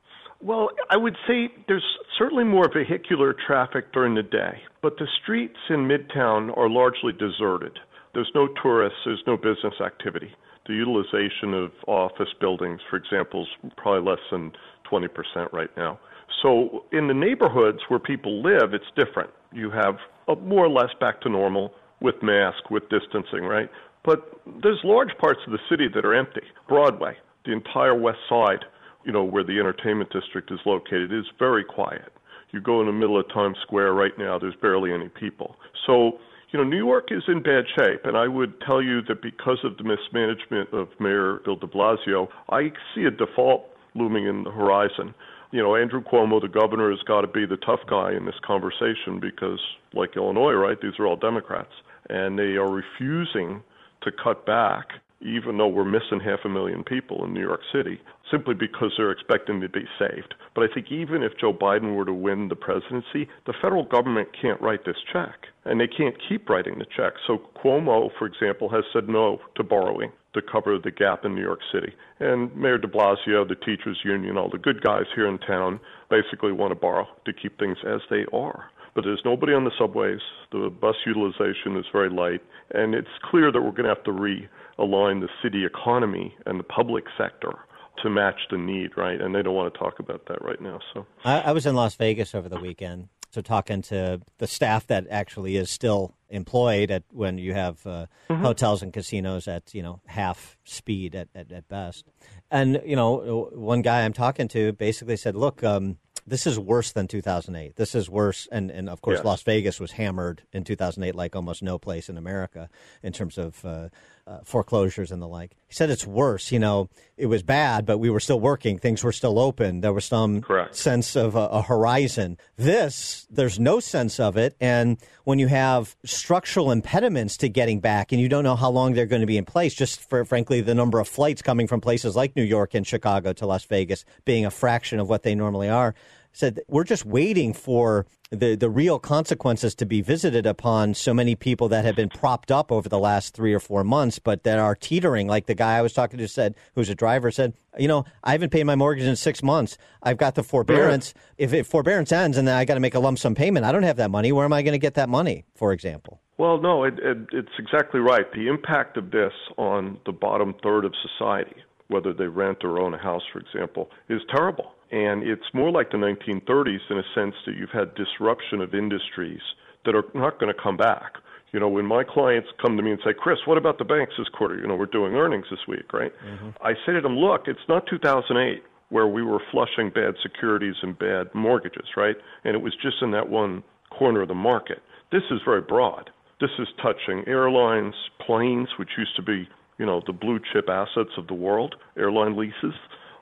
Well, I would say there's certainly more vehicular traffic during the day, but the streets in Midtown are largely deserted. There's no tourists, there's no business activity the utilization of office buildings, for example, is probably less than 20% right now. So in the neighborhoods where people live, it's different. You have more or less back to normal with mask, with distancing, right? But there's large parts of the city that are empty. Broadway, the entire west side, you know, where the entertainment district is located, is very quiet. You go in the middle of Times Square right now, there's barely any people. So you know, New York is in bad shape, and I would tell you that because of the mismanagement of Mayor Bill de Blasio, I see a default looming in the horizon. You know, Andrew Cuomo, the governor, has got to be the tough guy in this conversation because, like Illinois, right, these are all Democrats, and they are refusing to cut back even though we're missing half a million people in New York City, simply because they're expecting to be saved. But I think even if Joe Biden were to win the presidency, the federal government can't write this check, and they can't keep writing the check. So Cuomo, for example, has said no to borrowing to cover the gap in New York City. And Mayor de Blasio, the teachers union, all the good guys here in town basically want to borrow to keep things as they are but there's nobody on the subways. The bus utilization is very light, and it's clear that we're going to have to realign the city economy and the public sector to match the need, right? And they don't want to talk about that right now. So I, I was in Las Vegas over the weekend, so talking to the staff that actually is still employed at when you have uh, mm-hmm. hotels and casinos at you know half speed at, at, at, best. And you know, one guy I'm talking to basically said, "Look, um, this is worse than 2008. This is worse, and and of course, yes. Las Vegas was hammered in 2008 like almost no place in America in terms of uh, uh, foreclosures and the like. He said it's worse. You know, it was bad, but we were still working. Things were still open. There was some Correct. sense of a, a horizon. This, there's no sense of it, and when you have structural impediments to getting back, and you don't know how long they're going to be in place, just for frankly the number of flights coming from places like New York and Chicago to Las Vegas being a fraction of what they normally are said we're just waiting for the the real consequences to be visited upon so many people that have been propped up over the last three or four months, but that are teetering. Like the guy I was talking to said, who's a driver, said, you know, I haven't paid my mortgage in six months. I've got the forbearance. If it, forbearance ends and then I got to make a lump sum payment, I don't have that money. Where am I going to get that money? For example. Well, no, it, it, it's exactly right. The impact of this on the bottom third of society, whether they rent or own a house, for example, is terrible and it's more like the 1930s in a sense that you've had disruption of industries that are not going to come back. You know, when my clients come to me and say, Chris, what about the banks this quarter? You know, we're doing earnings this week, right? Mm-hmm. I say to them, look, it's not 2008 where we were flushing bad securities and bad mortgages, right? And it was just in that one corner of the market. This is very broad. This is touching airlines, planes, which used to be, you know, the blue chip assets of the world, airline leases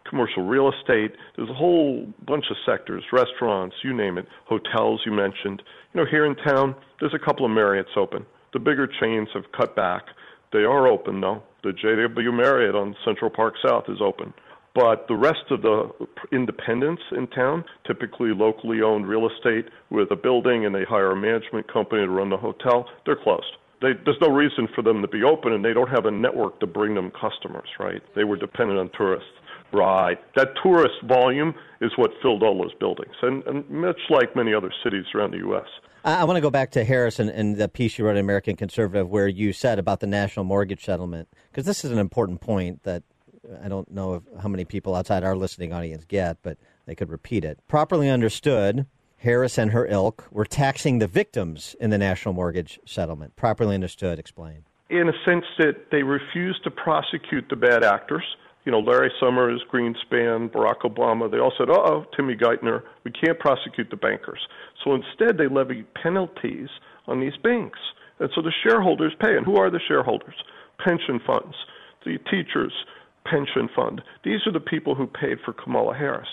commercial real estate. There's a whole bunch of sectors, restaurants, you name it, hotels you mentioned. You know, here in town, there's a couple of Marriotts open. The bigger chains have cut back. They are open though. The JW Marriott on Central Park South is open. But the rest of the independents in town, typically locally owned real estate with a building and they hire a management company to run the hotel, they're closed. They, there's no reason for them to be open and they don't have a network to bring them customers, right? They were dependent on tourists. Right. That tourist volume is what filled all those buildings, and, and much like many other cities around the U.S. I, want to go back to Harris and, and the piece you wrote in American Conservative where you said about the national mortgage settlement, because this is an important point that uh, I don't know if, how many people outside our listening audience get, but they could repeat it. Properly understood, Harris and her ilk were taxing the victims in the national mortgage settlement. Properly understood, explain. in a sense that they refused to prosecute the bad actors. You know, Larry Summers, Greenspan, Barack Obama, they all said, uh oh, Timmy Geithner, we can't prosecute the bankers. So instead, they levy penalties on these banks. And so the shareholders pay. And who are the shareholders? Pension funds, the teachers' pension fund. These are the people who paid for Kamala Harris.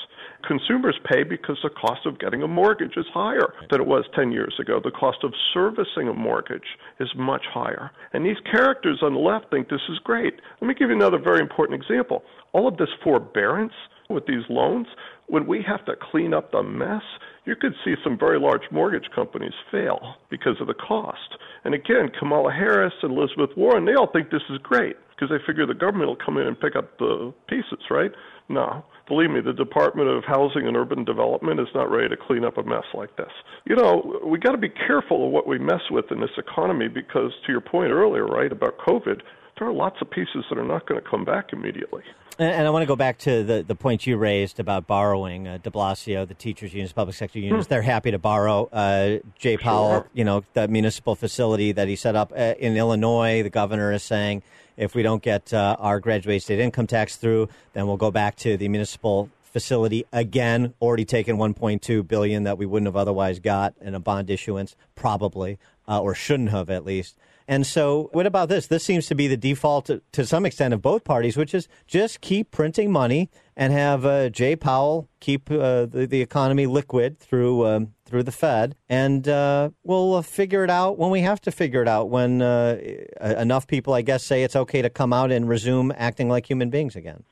Consumers pay because the cost of getting a mortgage is higher than it was 10 years ago. The cost of servicing a mortgage is much higher. And these characters on the left think this is great. Let me give you another very important example. All of this forbearance with these loans, when we have to clean up the mess, you could see some very large mortgage companies fail because of the cost. And again, Kamala Harris and Elizabeth Warren, they all think this is great because they figure the government will come in and pick up the pieces, right? No. Believe me, the Department of Housing and Urban Development is not ready to clean up a mess like this. You know, we got to be careful of what we mess with in this economy because, to your point earlier, right, about COVID, there are lots of pieces that are not going to come back immediately. And, and I want to go back to the, the point you raised about borrowing. Uh, de Blasio, the teachers' unions, public sector unions, Hmm. they're happy to borrow. Uh, Jay Powell, Sure. you know, the municipal facility that he set up uh, in Illinois, the governor is saying if we don't get uh, our graduate state income tax through, then we'll go back to the municipal facility again. Already taken 1.2 billion that we wouldn't have otherwise got in a bond issuance, probably, uh, or shouldn't have at least. And so, what about this? This seems to be the default to, to some extent of both parties, which is just keep printing money and have uh, Jay Powell keep uh, the, the economy liquid through um, through the Fed, and uh, we'll uh, figure it out when we have to figure it out. When uh, enough people, I guess, say it's okay to come out and resume acting like human beings again.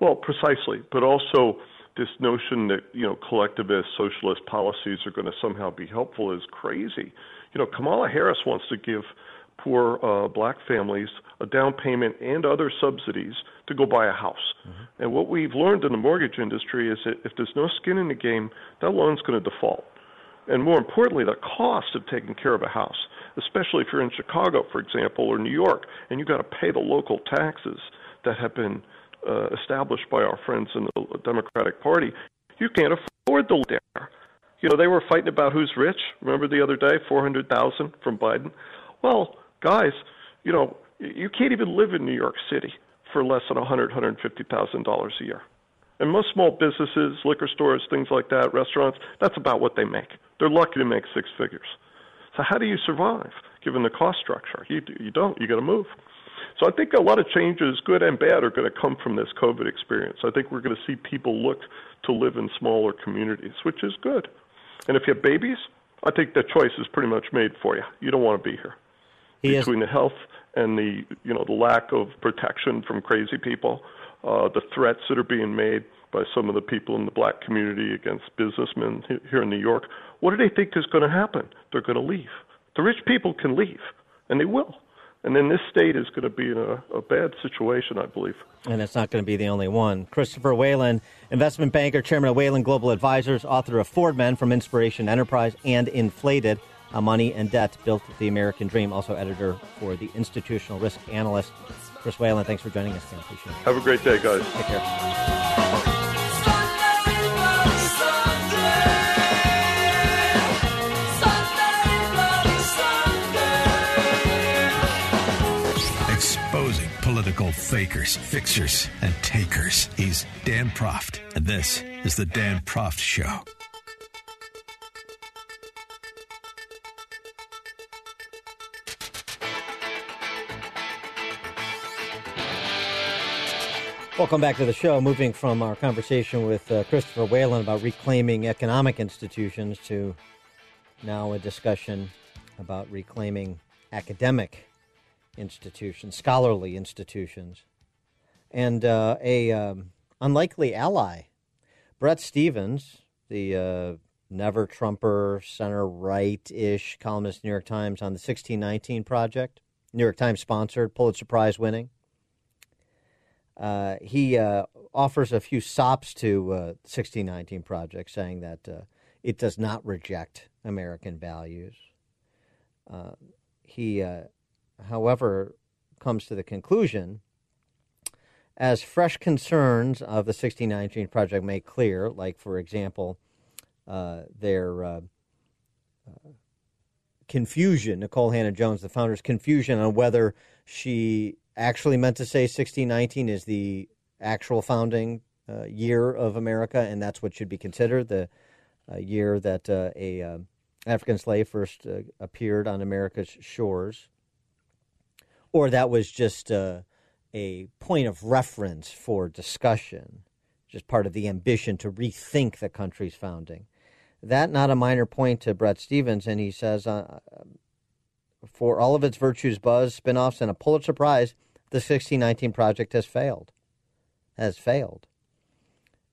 Well, precisely, but also this notion that you know collectivist socialist policies are going to somehow be helpful is crazy. You know, Kamala Harris wants to give poor uh, black families a down payment and other subsidies to go buy a house. And what we've learned in the mortgage industry is that if there's no skin in the game, that loan's going to default. And more importantly, the cost of taking care of a house, especially if you're in Chicago, for example, or New York, and you've got to pay the local taxes that have been uh, established by our friends in the Democratic Party, you can't afford to live there. You know, they were fighting about who's rich. Remember the other day, 400,000 from Biden? Well, guys, you know, you can't even live in New York City for less than 100, 150,000 dollars a year. And most small businesses, liquor stores, things like that, restaurants, that's about what they make. They're lucky to make six figures. So how do you survive given the cost structure? You you don't. You got to move. So I think a lot of changes, good and bad, are going to come from this COVID experience. I think we're going to see people look to live in smaller communities, which is good. And if you have babies, I think the choice is pretty much made for you. You don't want to be here. He is- Between the health and the you know the lack of protection from crazy people, uh, the threats that are being made by some of the people in the black community against businessmen here in New York, what do they think is going to happen? They're going to leave. The rich people can leave, and they will. And then this state is going to be in a, a bad situation, I believe. And it's not going to be the only one. Christopher Whalen, investment banker, chairman of Whalen Global Advisors, author of Ford Men from Inspiration Enterprise and Inflated How Money and Debt Built the American Dream, also editor for the Institutional Risk Analyst. Chris Whalen, thanks for joining us again. Appreciate it. Have a great day, guys. Take care. Exposing political fakers, fixers, and takers. He's Dan Proft, and this is the Dan Proft Show. Welcome back to the show. Moving from our conversation with uh, Christopher Whalen about reclaiming economic institutions to now a discussion about reclaiming academic institutions, scholarly institutions, and uh, a um, unlikely ally, Bret Stephens, the uh, never Trumper, center right ish columnist, New York Times on the 1619 Project, New York Times sponsored, Pulitzer Prize winning. Uh, he uh, offers a few sops to uh, 1619 Project, saying that uh, it does not reject American values. Uh, he, uh, however, comes to the conclusion, as fresh concerns of the 1619 Project make clear, like, for example, their confusion, Nikole Hannah Jones, the founder's confusion on whether she actually meant to say 1619 is the actual founding uh, year of America, and that's what should be considered the uh, year that uh, a uh, African slave first uh, appeared on America's shores, or that was just uh, a point of reference for discussion, just part of the ambition to rethink the country's founding. That not a minor point to Bret Stephens, and he says, for all of its virtues, buzz, spin-offs, and a Pulitzer Prize, the 1619 project has failed. Has failed.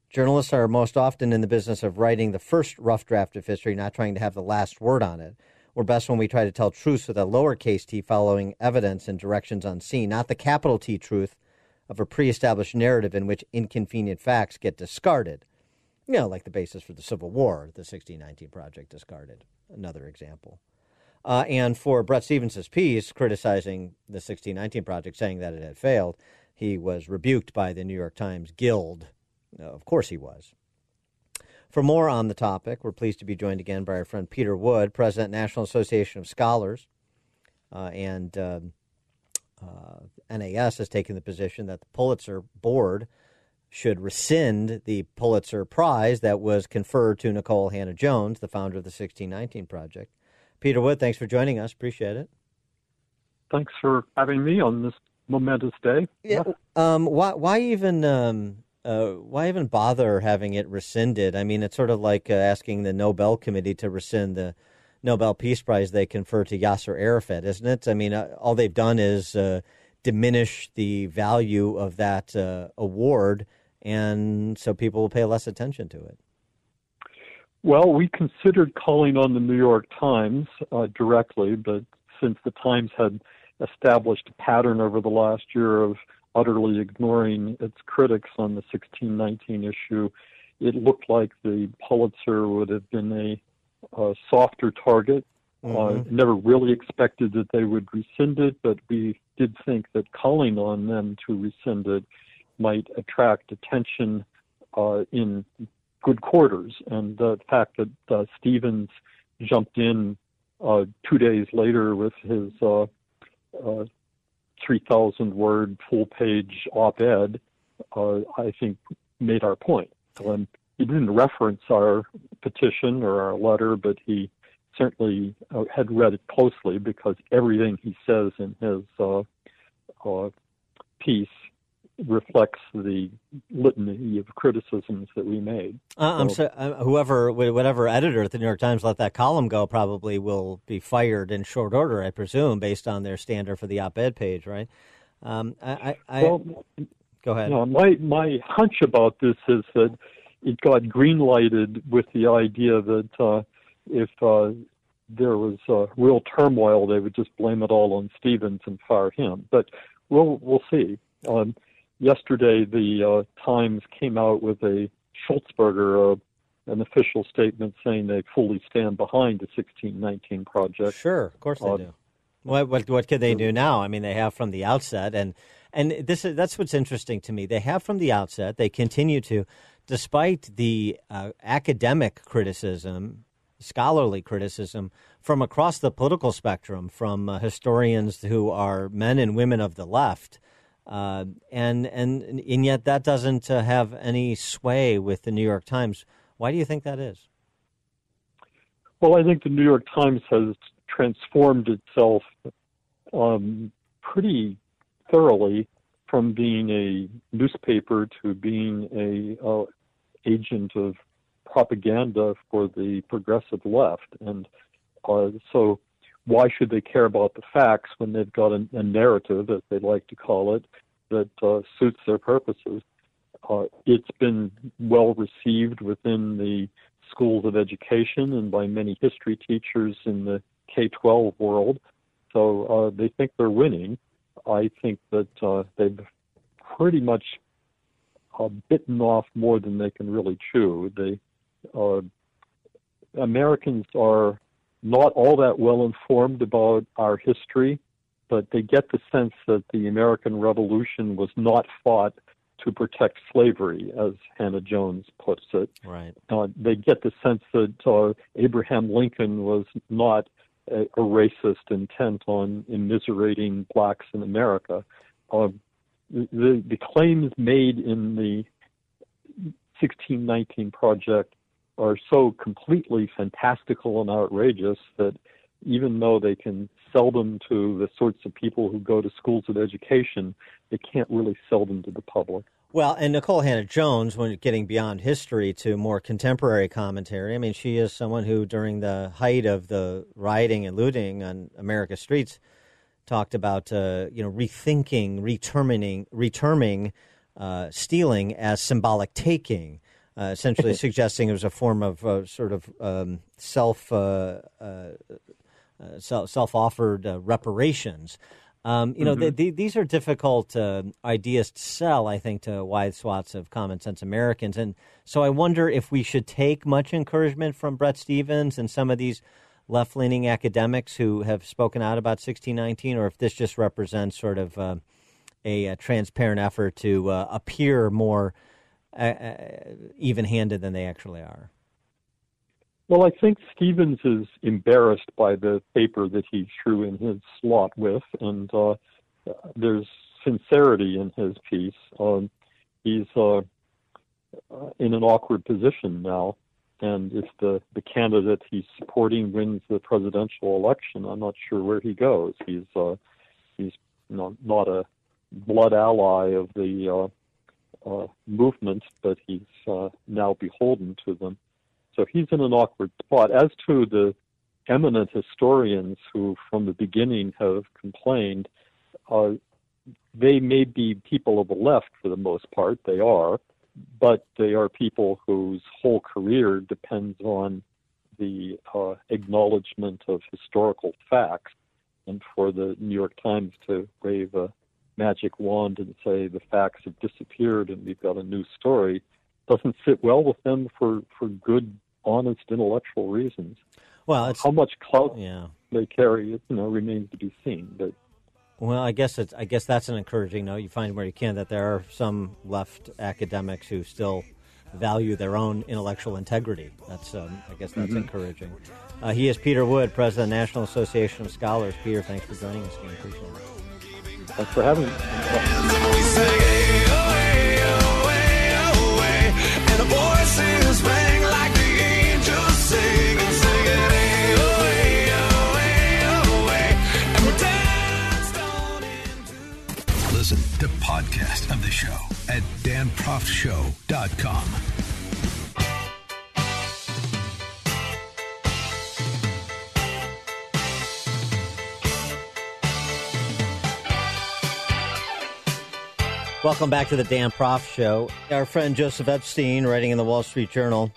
Journalists are most often in the business of writing the first rough draft of history, not trying to have the last word on it. We're best when we try to tell truths with a lowercase t following evidence and directions unseen, not the capital T truth of a pre established narrative in which inconvenient facts get discarded. You know, like the basis for the Civil War, the 1619 Project discarded. Another example. Uh, and for Bret Stephens' piece criticizing the 1619 Project, saying that it had failed, he was rebuked by the New York Times Guild of course he was. For more on the topic, we're pleased to be joined again by our friend Peter Wood, President, National Association of Scholars. Uh, and uh, uh, NAS has taken the position that the Pulitzer Board should rescind the Pulitzer Prize that was conferred to Nikole Hannah Jones, the founder of the 1619 Project. Peter Wood, thanks for joining us. Appreciate it. Thanks for having me on this momentous day. Yeah. Um, why, why even um, uh, why even bother having it rescinded? I mean, it's sort of like uh, asking the Nobel Committee to rescind the Nobel Peace Prize they confer to Yasser Arafat, isn't it? I mean, uh, all they've done is uh, diminish the value of that uh, award, and so people will pay less attention to it. Well, we considered calling on the New York Times uh, directly, but since the Times had established a pattern over the last year of utterly ignoring its critics on the 1619 issue, it looked like the Pulitzer would have been a, a softer target. Uh, mm-hmm. Uh, never really expected that they would rescind it, but we did think that calling on them to rescind it might attract attention uh, in good quarters. And the fact that uh, Stephens jumped in uh, two days later with his uh, uh 3,000 word full page op ed, uh, I think made our point. And he didn't reference our petition or our letter, but he certainly had read it closely because everything he says in his piece reflects the litany of criticisms that we made. Uh, I'm so, uh, whoever, whatever editor at the New York Times let that column go, probably will be fired in short order, I presume, based on their standard for the op-ed page, right? Um, I, I, well, go ahead. No, my my hunch about this is that it got green lighted with the idea that uh, if uh, there was uh, real turmoil, they would just blame it all on Stephens and fire him. But we'll we'll see. Um, yesterday the uh, Times came out with a Sulzberger, uh, an official statement saying they fully stand behind the 1619 project. Sure, of course they uh, do. What, what what could they do now? I mean, they have from the outset, and and this is that's what's interesting to me. They have from the outset. They continue to, despite the uh, academic criticism, scholarly criticism from across the political spectrum, from uh, historians who are men and women of the left uh, and and and yet that doesn't uh, have any sway with the New York Times. Why do you think that is? Well, I think the New York Times has transformed itself um, pretty thoroughly from being a newspaper to being a uh, agent of propaganda for the progressive left, and uh, so why should they care about the facts when they've got a, a narrative, as they like to call it, that uh, suits their purposes? Uh, it's been well received within the schools of education and by many history teachers in the K 12 world. So uh, they think they're winning. I think that uh, they've pretty much uh, bitten off more than they can really chew. They uh, Americans are not all that well informed about our history, but they get the sense that the American Revolution was not fought to protect slavery, as Hannah Jones puts it. Right. Uh, they get the sense that uh, Abraham Lincoln was not a, a racist intent on immiserating blacks in America. Uh, the, the claims made in the 1619 project are so completely fantastical and outrageous that even though they can sell them to the sorts of people who go to schools of education, they can't really sell them to the public. Well, and Nikole Hannah-Jones, when getting beyond history to more contemporary commentary, I mean, she is someone who, during the height of the rioting and looting on America's streets, talked about uh, you know rethinking, retermining, reterming uh, stealing as symbolic taking, uh, essentially suggesting it was a form of uh, sort of um, self uh, uh, self offered reparations. Um, you know, Mm-hmm. these are difficult uh, ideas to sell, I think, to wide swaths of common sense Americans. And so I wonder if we should take much encouragement from Bret Stephens and some of these left leaning academics who have spoken out about 1619, or if this just represents sort of uh, a, a transparent effort to uh, appear more uh, even handed than they actually are. Well, I think Stephens is embarrassed by the paper that he threw in his slot with, and uh, there's sincerity in his piece. Um, he's uh, in an awkward position now, and if the, the candidate he's supporting wins the presidential election, I'm not sure where he goes. He's uh, he's not, not a blood ally of the uh, movement, but he's uh, now beholden to them. So he's in an awkward spot. As to the eminent historians who, from the beginning, have complained, uh, they may be people of the left for the most part. They are, but they are people whose whole career depends on the uh, acknowledgement of historical facts. And for the New York Times to wave a magic wand and say the facts have disappeared and we've got a new story doesn't sit well with them for, for good honest intellectual reasons. Well, it's, how much clout yeah. they carry, you know, remains to be seen. But well, I guess it's I guess that's an encouraging note. You find where you can that there are some left academics who still value their own intellectual integrity. That's um, I guess that's Mhm. encouraging. Uh, he is Peter Wood, president of the National Association of Scholars. Peter, thanks for joining us. Appreciate it. Thanks for having me. Listen to podcast of the show at danproftshow.com. Welcome back to the Dan Proft Show. Our friend Joseph Epstein, writing in the Wall Street Journal,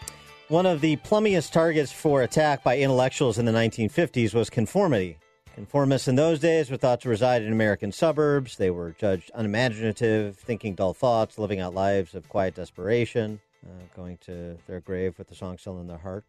one of the plummiest targets for attack by intellectuals in the 1950s was conformity. Conformists in those days were thought to reside in American suburbs. They were judged unimaginative, thinking dull thoughts, living out lives of quiet desperation, uh, going to their grave with the song still in their heart.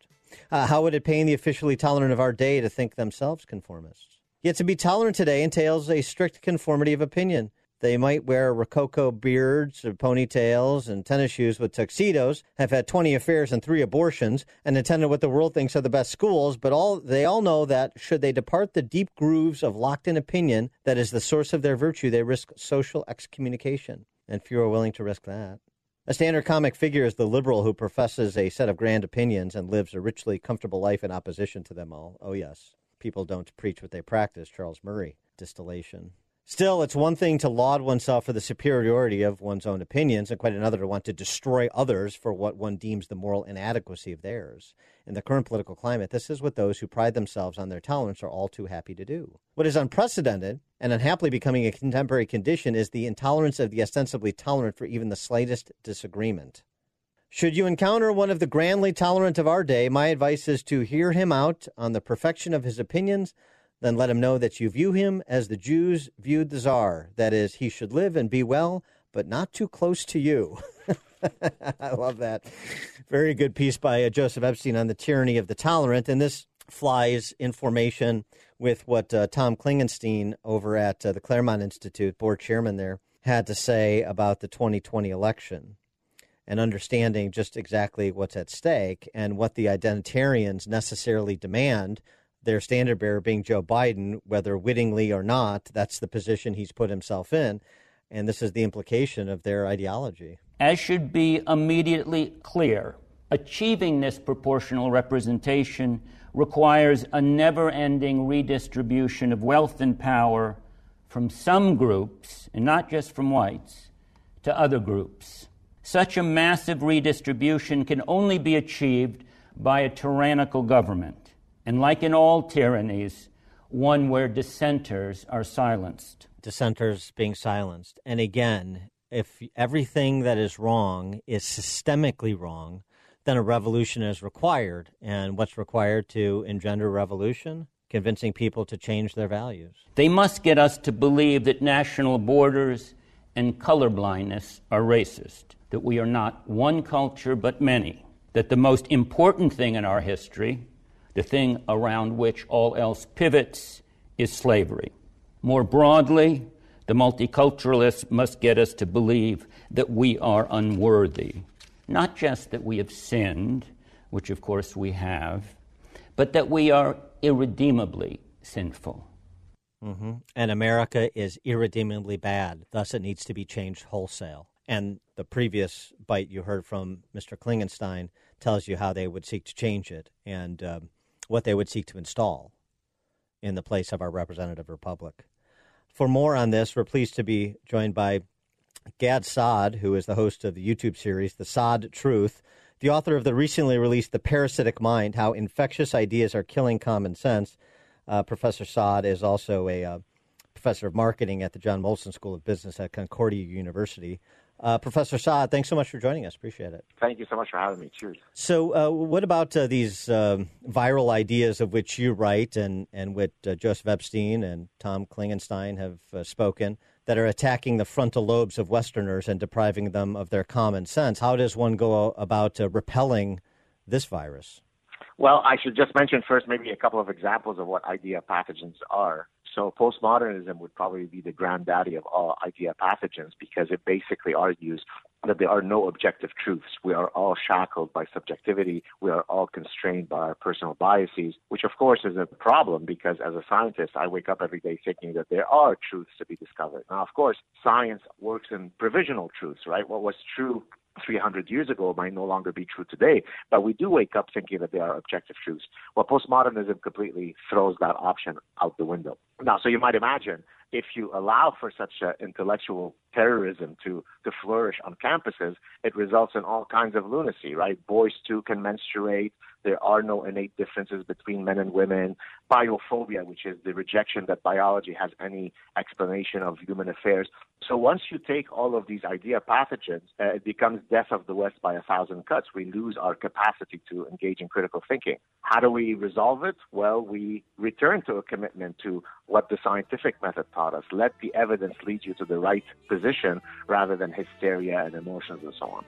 Uh, how would it pain the officially tolerant of our day to think themselves conformists? Yet to be tolerant today entails a strict conformity of opinion. They might wear rococo beards or ponytails and tennis shoes with tuxedos, have had 20 affairs and three abortions, and attended what the world thinks are the best schools, but all they all know that should they depart the deep grooves of locked-in opinion that is the source of their virtue, they risk social excommunication. And few are willing to risk that. A standard comic figure is the liberal who professes a set of grand opinions and lives a richly comfortable life in opposition to them all. Oh, yes. People don't preach what they practice. Charles Murray. Distillation. Still, it's one thing to laud oneself for the superiority of one's own opinions, and quite another to want to destroy others for what one deems the moral inadequacy of theirs. In the current political climate, this is what those who pride themselves on their tolerance are all too happy to do. What is unprecedented and unhappily becoming a contemporary condition is the intolerance of the ostensibly tolerant for even the slightest disagreement. Should you encounter one of the grandly tolerant of our day, my advice is to hear him out on the perfection of his opinions, then let him know that you view him as the Jews viewed the Tsar. That is, he should live and be well, but not too close to you. I love that. Very good piece by uh, Joseph Epstein on the tyranny of the tolerant. And this flies in formation with what uh, Tom Klingenstein over at uh, the Claremont Institute, board chairman there, had to say about the 2020 election and understanding just exactly what's at stake and what the identitarians necessarily demand their standard bearer being Joe Biden, whether wittingly or not, that's the position he's put himself in. And this is the implication of their ideology. As should be immediately clear, achieving this proportional representation requires a never ending redistribution of wealth and power from some groups, and not just from whites, to other groups. Such a massive redistribution can only be achieved by a tyrannical government, and like in all tyrannies, one where dissenters are silenced. Dissenters being silenced. And again, if everything that is wrong is systemically wrong, then a revolution is required. And what's required to engender revolution? convincing people to change their values. They must get us to believe that national borders and colorblindness are racist, that we are not one culture but many, that the most important thing in our history, the thing around which all else pivots, is slavery. More broadly, the multiculturalists must get us to believe that we are unworthy, not just that we have sinned, which of course we have, but that we are irredeemably sinful. Mm-hmm. And America is irredeemably bad. Thus, it needs to be changed wholesale. And the previous bite you heard from Mr. Klingenstein tells you how they would seek to change it and um, what they would seek to install in the place of our representative republic. For more on this, we're pleased to be joined by Gad Saad, who is the host of the YouTube series, The Saad Truth, the author of the recently released The Parasitic Mind How Infectious Ideas Are Killing Common Sense. Uh, professor Saad is also a uh, professor of marketing at the John Molson School of Business at Concordia University. Uh, professor Saad, thanks so much for joining us. Appreciate it. Thank you so much for having me. Cheers. So, uh, what about uh, these um, viral ideas of which you write and, and which uh, Joseph Epstein and Tom Klingenstein have spoken? that are attacking the frontal lobes of Westerners and depriving them of their common sense. How does one go about uh, repelling this virus? Well, I should just mention first maybe a couple of examples of what idea pathogens are. So postmodernism would probably be the granddaddy of all idea pathogens because it basically argues that there are no objective truths. We are all shackled by subjectivity. We are all constrained by our personal biases, which of course is a problem because as a scientist, I wake up every day thinking that there are truths to be discovered. Now, of course, science works in provisional truths, right? What was true 300 years ago might no longer be true today, but we do wake up thinking that they are objective truths. Well, postmodernism completely throws that option out the window. Now, so you might imagine if you allow for such uh, intellectual terrorism to, to flourish on campuses, it results in all kinds of lunacy, right? Boys too can menstruate. There are no innate differences between men and women. Biophobia, which is the rejection that biology has any explanation of human affairs. So once you take all of these idea pathogens, uh, it becomes death of the West by a thousand cuts. We lose our capacity to engage in critical thinking. How do we resolve it? Well, we return to a commitment to what the scientific method taught us. Let the evidence lead you to the right position rather than hysteria and emotions and so on.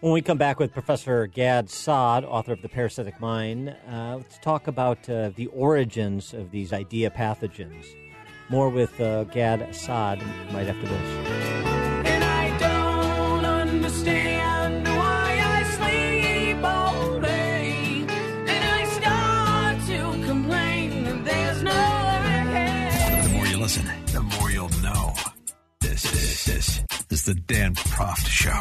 When we come back with Professor Gad Saad, author of The Parasitic Mind, uh, let's talk about uh, the origins of these idea pathogens. More with uh, Gad Saad right after this. Listen, the more you'll know. This, this, this is the Dan Proft Show.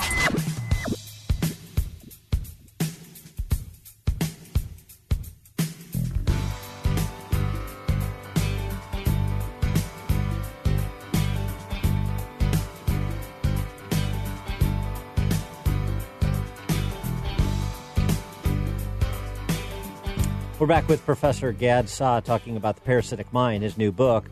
We're back with Professor Gad Saad talking about the parasitic mind, his new book.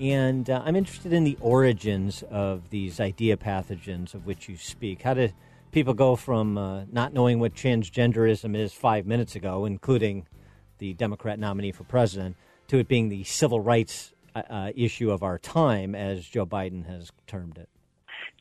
And uh, I'm interested in the origins of these idea pathogens of which you speak. How did people go from uh, not knowing what transgenderism is five minutes ago, including the Democrat nominee for president, to it being the civil rights uh, uh issue of our time, as Joe Biden has termed it?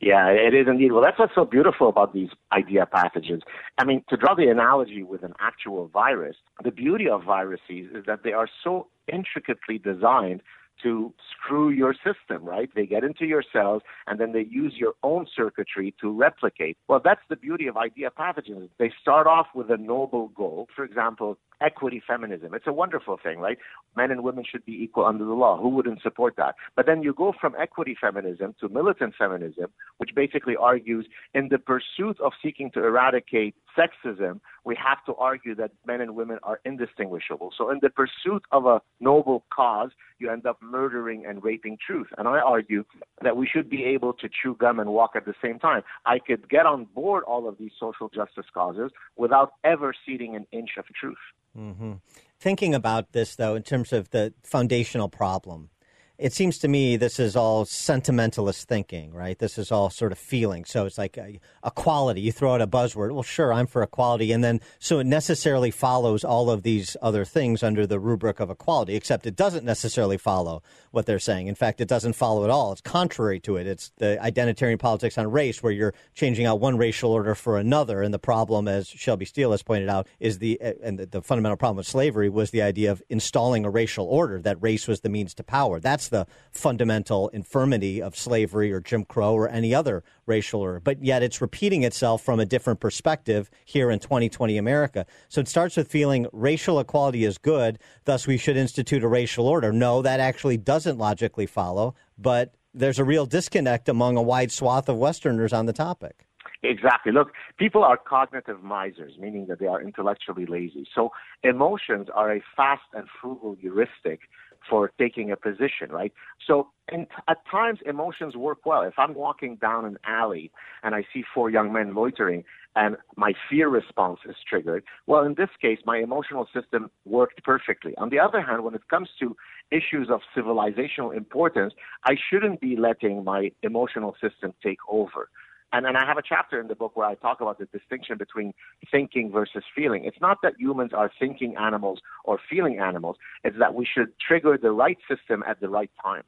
Yeah, it is indeed. Well, that's what's so beautiful about these idea pathogens. I mean, to draw the analogy with an actual virus, the beauty of viruses is that they are so intricately designed to screw your system, right? They get into your cells and then they use your own circuitry to replicate. Well, that's the beauty of idea pathogens. They start off with a noble goal. For example, equity feminism. It's a wonderful thing, right? Men and women should be equal under the law. Who wouldn't support that? But then you go from equity feminism to militant feminism, which basically argues in the pursuit of seeking to eradicate sexism, we have to argue that men and women are indistinguishable. So in the pursuit of a noble cause, you end up murdering and raping truth. And I argue that we should be able to chew gum and walk at the same time. I could get on board all of these social justice causes without ever ceding an inch of truth. Mm-hmm. Thinking about this, though, in terms of the foundational problem, it seems to me this is all sentimentalist thinking, right? This is all sort of feeling. So it's like a, equality. You throw out a buzzword. Well, sure, I'm for equality. And then so it necessarily follows all of these other things under the rubric of equality, except it doesn't necessarily follow what they're saying. In fact, it doesn't follow at all. It's contrary to it. It's the identitarian politics on race where you're changing out one racial order for another. And the problem, as Shelby Steele has pointed out, is the, and the, the fundamental problem with slavery was the idea of installing a racial order, that race was the means to power. That's the fundamental infirmity of slavery or Jim Crow or any other racial order. But yet it's repeating itself from a different perspective here in 2020 America. So it starts with feeling racial equality is good, thus we should institute a racial order. No, that actually doesn't logically follow, but there's a real disconnect among a wide swath of Westerners on the topic. Exactly. Look, people are cognitive misers, meaning that they are intellectually lazy. So emotions are a fast and frugal heuristic for taking a position, right? So and at times emotions work well. If I'm walking down an alley and I see four young men loitering and my fear response is triggered, well, in this case, my emotional system worked perfectly. On the other hand, when it comes to issues of civilizational importance, I shouldn't be letting my emotional system take over. And, and I have a chapter in the book where I talk about the distinction between thinking versus feeling. It's not that humans are thinking animals or feeling animals. It's that we should trigger the right system at the right time.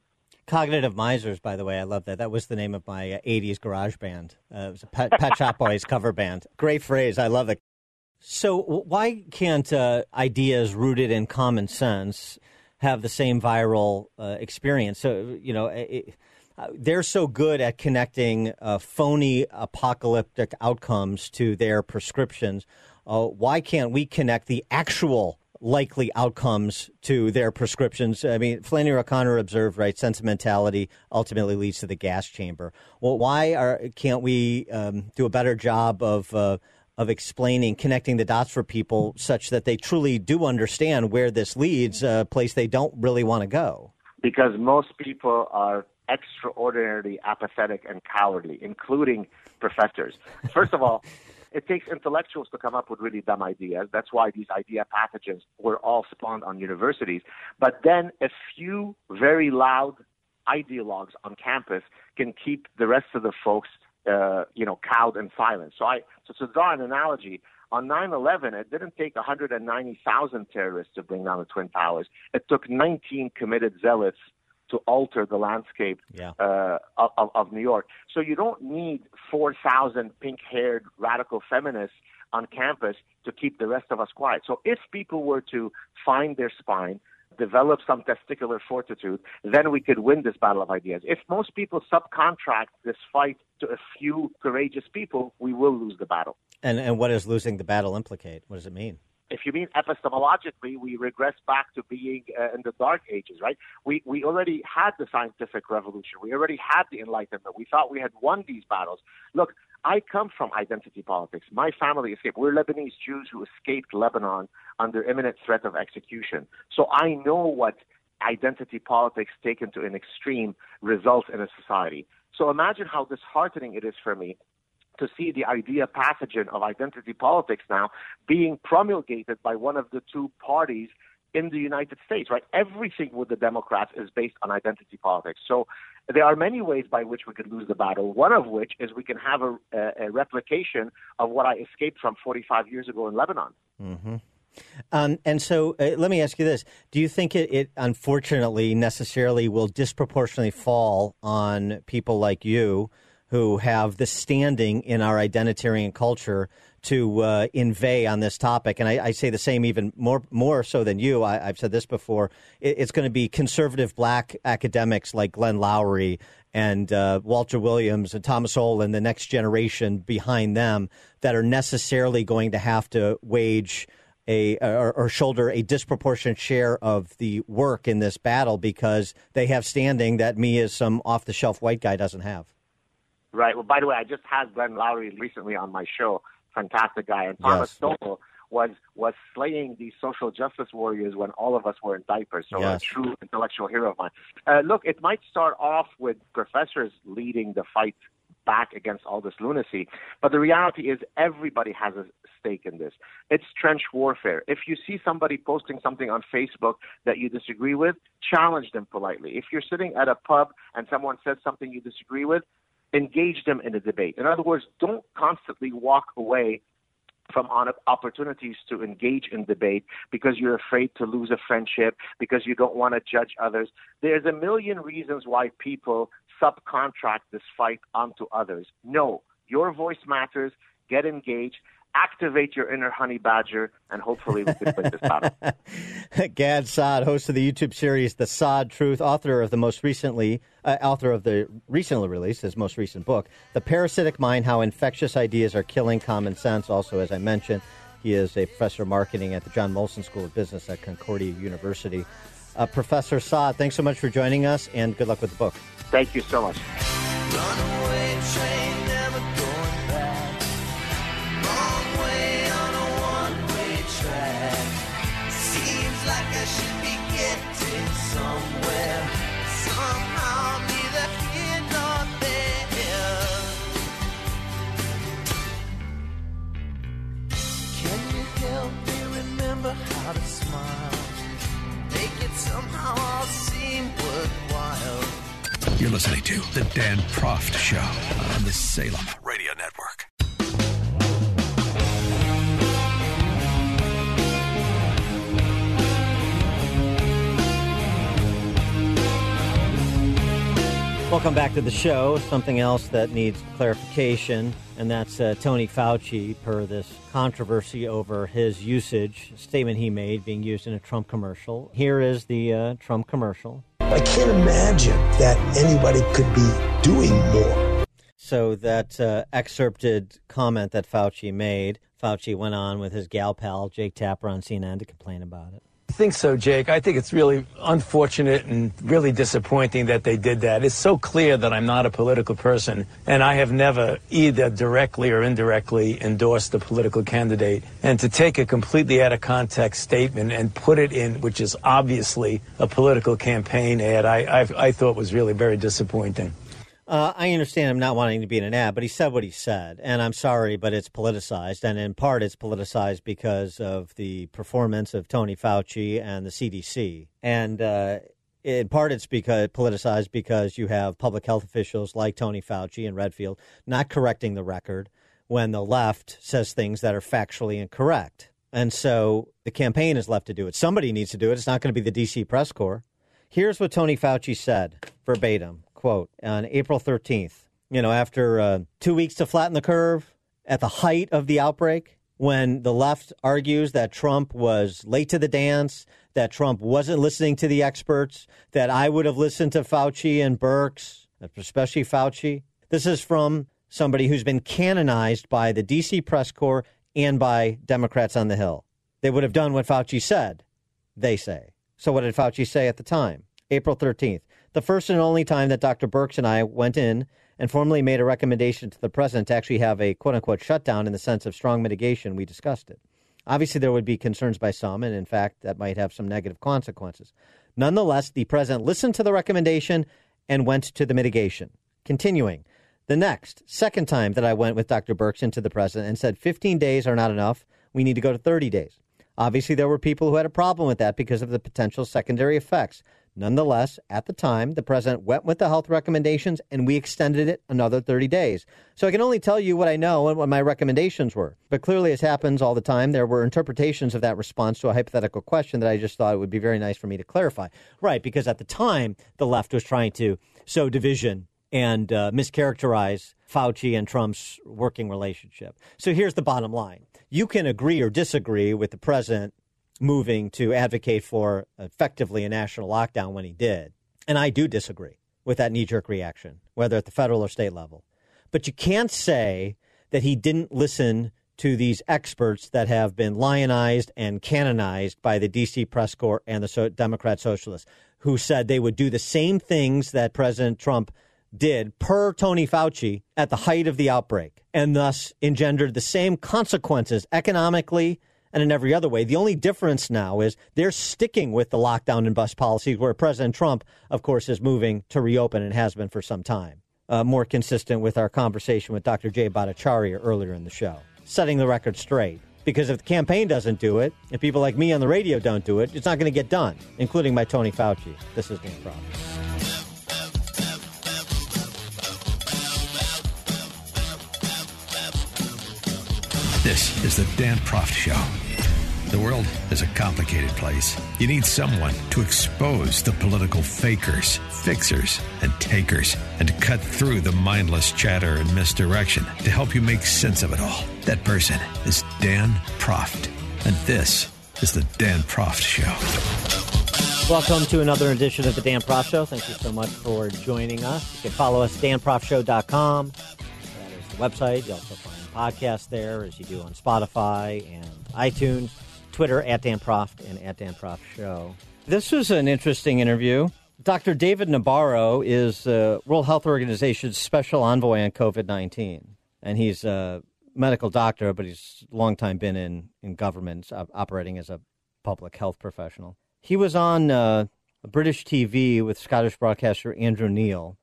Cognitive Misers, by the way, I love that. That was the name of my uh, 80s garage band. Uh, it was a Pet, Pet Shop Boys cover band. Great phrase. I love it. So, why can't uh, ideas rooted in common sense have the same viral uh, experience? So, you know, it, they're so good at connecting uh, phony apocalyptic outcomes to their prescriptions. Uh, why can't we connect the actual likely outcomes to their prescriptions? I mean, Flannery O'Connor observed, right, sentimentality ultimately leads to the gas chamber. Well, why are, can't we um, do a better job of uh, of explaining, connecting the dots for people such that they truly do understand where this leads, a place they don't really want to go? Because most people are extraordinarily apathetic and cowardly, including professors. First of all, it takes intellectuals to come up with really dumb ideas. That's why these idea pathogens were all spawned on universities. But then a few very loud ideologues on campus can keep the rest of the folks, uh, you know, cowed and silent. So I, so to draw an analogy, on 9/11, it didn't take 190,000 terrorists to bring down the twin towers. It took 19 committed zealots to alter the landscape yeah. uh, of, of New York. So you don't need 4,000 pink haired radical feminists on campus to keep the rest of us quiet. So if people were to find their spine, develop some testicular fortitude, then we could win this battle of ideas. If most people subcontract this fight to a few courageous people, we will lose the battle. And, and what does losing the battle implicate? What does it mean? If you mean epistemologically, we regress back to being uh, in the dark ages, right? We we already had the scientific revolution. We already had the Enlightenment. We thought we had won these battles. Look, I come from identity politics. My family escaped. We're Lebanese Jews who escaped Lebanon under imminent threat of execution. So I know what identity politics taken to an extreme results in a society. So imagine how disheartening it is for me to see the idea pathogen of identity politics now being promulgated by one of the two parties in the United States, right? Everything with the Democrats is based on identity politics. So there are many ways by which we could lose the battle. One of which is we can have a, a, a replication of what I escaped from 45 years ago in Lebanon. Mm-hmm. Um, and so uh, let me ask you this. Do you think it, it, unfortunately necessarily will disproportionately fall on people like you who have the standing in our identitarian culture to uh, inveigh on this topic. And I, I, say the same even more more so than you. I, have said this before. It, it's going to be conservative black academics like Glenn Loury and uh, Walter Williams and Thomas Sowell and the next generation behind them that are necessarily going to have to wage a or, or, shoulder a disproportionate share of the work in this battle because they have standing that me as some off the shelf white guy doesn't have. Right. Well, by the way, I just had Glenn Loury recently on my show. Fantastic guy. And Thomas yes. Sowell was was slaying these social justice warriors when all of us were in diapers. So yes. a true intellectual hero of mine. Uh, look, it might start off with professors leading the fight back against all this lunacy. But the reality is, everybody has a stake in this. It's trench warfare. If you see somebody posting something on Facebook that you disagree with, challenge them politely. If you're sitting at a pub and someone says something you disagree with, engage them in a debate. In other words, don't constantly walk away from opportunities to engage in debate because you're afraid to lose a friendship, because you don't want to judge others. There's a million reasons why people subcontract this fight onto others. No, your voice matters. Get engaged. Activate your inner honey badger, and hopefully we can win this battle. Gad Saad, host of the YouTube series The Saad Truth, author of the most recently, uh, author of the recently released, his most recent book, The Parasitic Mind: How Infectious Ideas Are Killing Common Sense. Also, as I mentioned, he is a professor of marketing at the John Molson School of Business at Concordia University. Uh, professor Saad, thanks so much for joining us, and good luck with the book. Thank you so much. You're listening to The Dan Proft Show on the Salem Radio Network. Welcome back to the show. Something else that needs clarification, and that's uh, Tony Fauci, per this controversy over his usage statement he made being used in a Trump commercial. Here is the uh, Trump commercial. I can't imagine that anybody could be doing more. So that uh, excerpted comment that Fauci made, Fauci went on with his gal pal Jake Tapper on CNN to complain about it. I think so, Jake. I think it's really unfortunate and really disappointing that they did that. It's so clear that I'm not a political person, and I have never either directly or indirectly endorsed a political candidate. And to take a completely out of context statement and put it in, which is obviously a political campaign ad, I, I, I thought was really very disappointing. Uh, I understand him not wanting to be in an ad, but he said what he said, and I'm sorry, but it's politicized, and in part it's politicized because of the performance of Tony Fauci and the CDC, and uh, in part it's because politicized because you have public health officials like Tony Fauci and Redfield not correcting the record when the left says things that are factually incorrect, and so the campaign is left to do it. Somebody needs to do it. It's not going to be the DC press corps. Here's what Tony Fauci said verbatim quote on April 13th. You know, after uh, two weeks to flatten the curve, at the height of the outbreak, when the left argues that Trump was late to the dance, that Trump wasn't listening to the experts, that I would have listened to Fauci and Birx, especially Fauci. This is from somebody who's been canonized by the DC press corps and by Democrats on the Hill. They would have done what Fauci said, they say. So, what did Fauci say at the time? April 13th the first and only time that Dr. Birx and I went in and formally made a recommendation to the president to actually have a quote unquote shutdown in the sense of strong mitigation, we discussed it. Obviously, there would be concerns by some, and in fact, that might have some negative consequences. Nonetheless, the president listened to the recommendation and went to the mitigation. Continuing, the next, second time that I went with Dr. Birx into the president and said 15 days are not enough, we need to go to 30 days. Obviously, there were people who had a problem with that because of the potential secondary effects. Nonetheless, at the time, the president went with the health recommendations and we extended it another 30 days. So I can only tell you what I know and what my recommendations were. But clearly, as happens all the time, there were interpretations of that response to a hypothetical question that I just thought it would be very nice for me to clarify. Right, because at the time, the left was trying to sow division and uh, mischaracterize Fauci and Trump's working relationship. So here's the bottom line you can agree or disagree with the president moving to advocate for effectively a national lockdown when he did. And I do disagree with that knee jerk reaction, whether at the federal or state level. But you can't say that he didn't listen to these experts that have been lionized and canonized by the DC press corps and the so- Democrat socialists, who said they would do the same things that President Trump did per Tony Fauci at the height of the outbreak, and thus engendered the same consequences economically and in every other way. The only difference now is they're sticking with the lockdown and bust policies, where President Trump, of course, is moving to reopen and has been for some time. Uh, more consistent with our conversation with Dr. Jay Bhattacharya earlier in the show setting the record straight. Because if the campaign doesn't do it, if people like me on the radio don't do it, it's not going to get done, including by Tony Fauci. This is Dan Proft. This is the Dan Proft Show. The world is a complicated place. You need someone to expose the political fakers, fixers, and takers, and to cut through the mindless chatter and misdirection to help you make sense of it all. That person is Dan Proft. And this is the Dan Proft Show. Welcome to another edition of the Dan Proft Show. Thank you so much for joining us. You can follow us, danproftshow.com. That is the website. You also find podcasts there, as you do on Spotify and iTunes. Twitter at Dan Proft and at Dan Proft Show. This was an interesting interview. Dr. David Nabarro is the World Health Organization's special envoy on COVID 19. And he's a medical doctor, but he's long time been in, in government, operating as a public health professional. He was on uh, British TV with Scottish broadcaster Andrew Neil,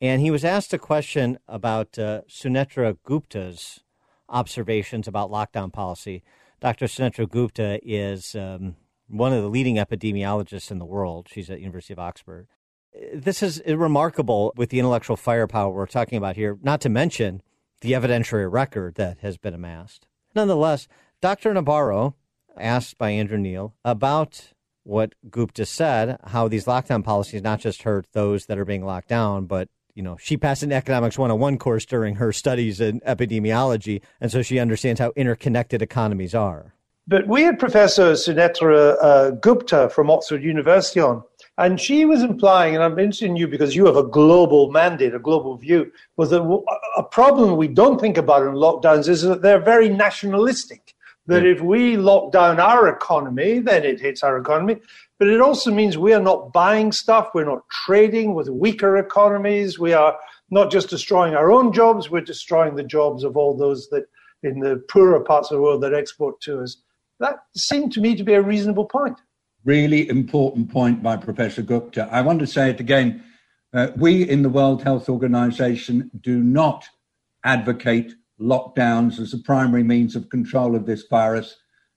and he was asked a question about uh, Sunetra Gupta's observations about lockdown policy. Dr. Sunetra Gupta is um, one of the leading epidemiologists in the world. She's at University of Oxford. This is remarkable with the intellectual firepower we're talking about here, not to mention the evidentiary record that has been amassed. Nonetheless, Dr. Nabarro, asked by Andrew Neil about what Gupta said, how these lockdown policies not just hurt those that are being locked down, but you know, she passed an economics 101 course during her studies in epidemiology, and so she understands how interconnected economies are. But we had Professor Sunetra uh, Gupta from Oxford University on, and she was implying, and I'm interested in you because you have a global mandate, a global view, was that a problem we don't think about in lockdowns is that they're very nationalistic. That if we lock down our economy, then it hits our economy. But it also means we are not buying stuff, we're not trading with weaker economies, we are not just destroying our own jobs, we're destroying the jobs of all those that in the poorer parts of the world that export to us. That seemed to me to be a reasonable point. Really important point by Professor Gupta. I want to say it again. Uh, we in the World Health Organization do not advocate lockdowns as a primary means of control of this virus.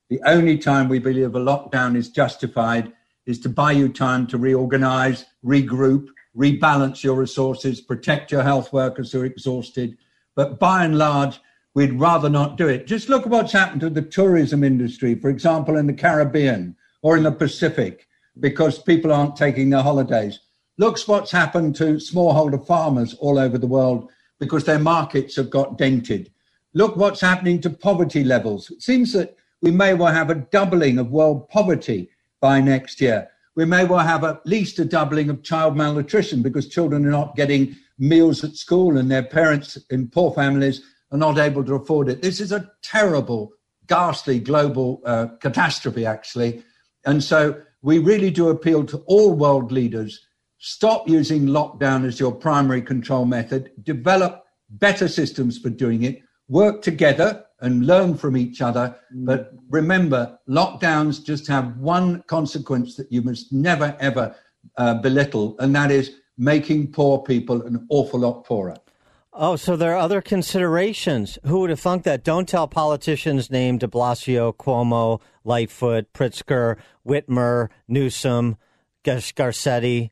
The only time we believe a lockdown is justified is to buy you time to reorganize, regroup, rebalance your resources, protect your health workers who are exhausted. But by and large, we'd rather not do it. Just look at what's happened to the tourism industry, for example, in the Caribbean or in the Pacific, because people aren't taking their holidays. Look what's happened to smallholder farmers all over the world because their markets have got dented. Look what's happening to poverty levels. It seems that we may well have a doubling of world poverty by next year. We may well have at least a doubling of child malnutrition because children are not getting meals at school and their parents in poor families are not able to afford it. This is a terrible, ghastly global uh, catastrophe, actually. And so we really do appeal to all world leaders stop using lockdown as your primary control method, develop better systems for doing it, work together and learn from each other. Mm. But remember, lockdowns just have one consequence that you must never, ever uh, belittle, and that is making poor people an awful lot poorer. Oh, so there are other considerations. Who would have thunk that? Don't tell politicians named de Blasio, Cuomo, Lightfoot, Pritzker, Whitmer, Newsom, Garcetti,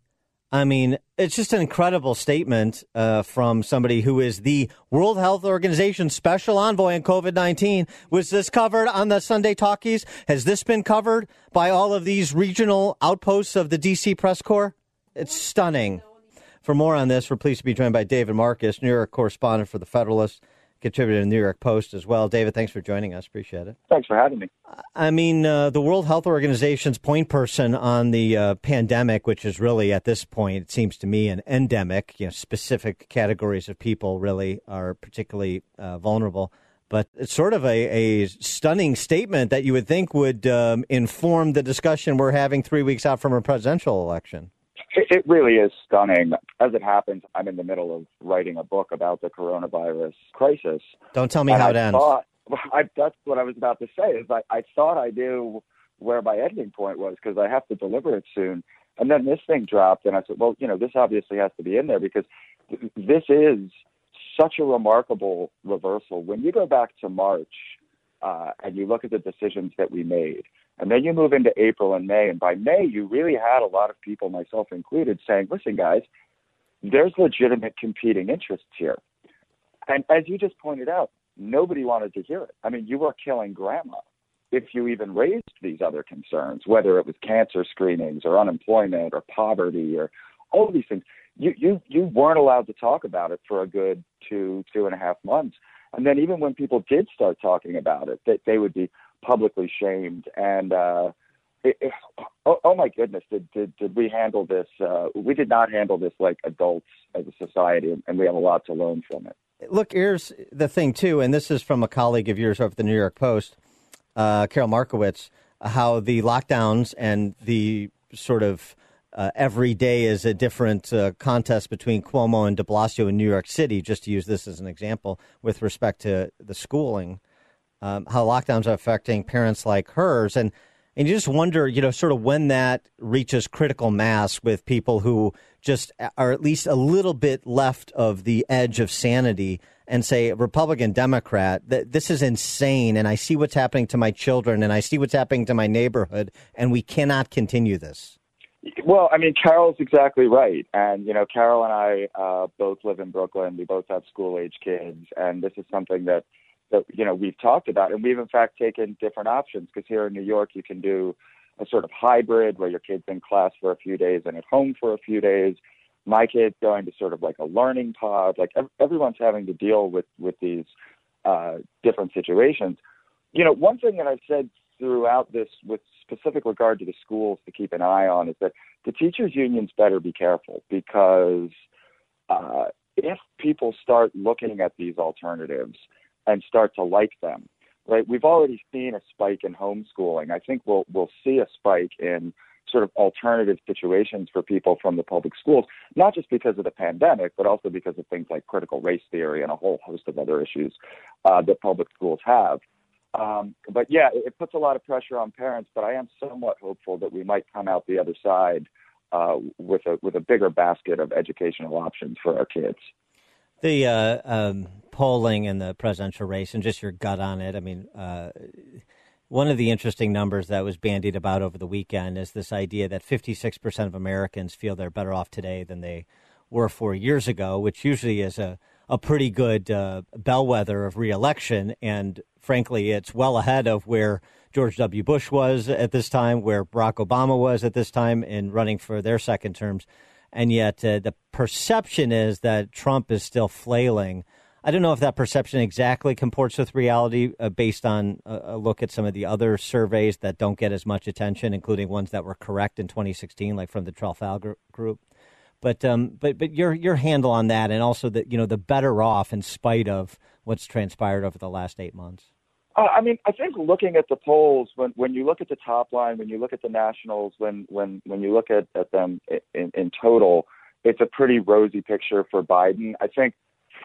I mean, it's just an incredible statement uh, from somebody who is the World Health Organization special envoy on COVID 19. Was this covered on the Sunday Talkies? Has this been covered by all of these regional outposts of the DC press corps? It's stunning. For more on this, we're pleased to be joined by David Marcus, New York correspondent for The Federalist, contributor to the New York Post as well. David, thanks for joining us. Appreciate it. Thanks for having me. I mean, uh, the World Health Organization's point person on the uh, pandemic, which is really at this point, it seems to me, an endemic. You know, specific categories of people really are particularly uh, vulnerable. But it's sort of a, a stunning statement that you would think would um, inform the discussion we're having three weeks out from a presidential election. It, it really is stunning. As it happens, I'm in the middle of writing a book about the coronavirus crisis. Don't tell me And how I it ends. Thought, I, that's what I was about to say. Is I, I thought I knew where my ending point was because I have to deliver it soon. And then this thing dropped, and I said, well, you know, this obviously has to be in there because th- this is such a remarkable reversal. When you go back to March uh, and you look at the decisions that we made, and then you move into April and May, and by May, you really had a lot of people, myself included, saying, listen, guys, there's legitimate competing interests here. And as you just pointed out, nobody wanted to hear it. I mean, you were killing grandma if you even raised these other concerns, whether it was cancer screenings or unemployment or poverty or all of these things. You you you weren't allowed to talk about it for a good two two and a half months. And then even when people did start talking about it, that they would be publicly shamed. And uh, it, it, oh, oh my goodness, did, did did we handle this? Uh, we did not handle this like adults as a society, and we have a lot to learn from it. Look, here's the thing, too, and this is from a colleague of yours over at the New York Post, uh, Carol Markowitz, how the lockdowns and the sort of uh, every day is a different uh, contest between Cuomo and de Blasio in New York City, just to use this as an example, with respect to the schooling, um, how lockdowns are affecting parents like hers. And and you just wonder, you know, sort of when that reaches critical mass with people who just are at least a little bit left of the edge of sanity and say, Republican, Democrat, that this is insane. And I see what's happening to my children and I see what's happening to my neighborhood. And we cannot continue this. Well, I mean, Carol's exactly right. And, you know, Carol and I uh, both live in Brooklyn. We both have school age kids. And this is something that, that, you know, we've talked about. And we've, in fact, taken different options because here in New York, you can do a sort of hybrid where your kid's in class for a few days and at home for a few days. My kid's going to sort of like a learning pod. Like everyone's having to deal with, with these uh, different situations. You know, one thing that I've said throughout this with specific regard to the schools to keep an eye on is that the teachers unions better be careful because uh, if people start looking at these alternatives and start to like them, right? We've already seen a spike in homeschooling. I think we'll we'll see a spike in sort of alternative situations for people from the public schools, not just because of the pandemic, but also because of things like critical race theory and a whole host of other issues uh, that public schools have. Um, but yeah, it, it puts a lot of pressure on parents. But I am somewhat hopeful that we might come out the other side uh, with a with a bigger basket of educational options for our kids. The uh, um, polling in the presidential race and just your gut on it. I mean, uh, one of the interesting numbers that was bandied about over the weekend is this idea that 56% of Americans feel they're better off today than they were four years ago, which usually is a, a pretty good uh, bellwether of reelection. And frankly, it's well ahead of where George W. Bush was at this time, where Barack Obama was at this time in running for their second terms. And yet, uh, the perception is that Trump is still flailing. I don't know if that perception exactly comports with reality uh, based on a, a look at some of the other surveys that don't get as much attention, including ones that were correct in 2016, like from the Trafalgar Group. But um, but but your your handle on that, and also that you know the better off in spite of what's transpired over the last eight months. Uh, I mean, I think looking at the polls, when when you look at the top line, when you look at the nationals, when when when you look at, at them in, in total, it's a pretty rosy picture for Biden. I think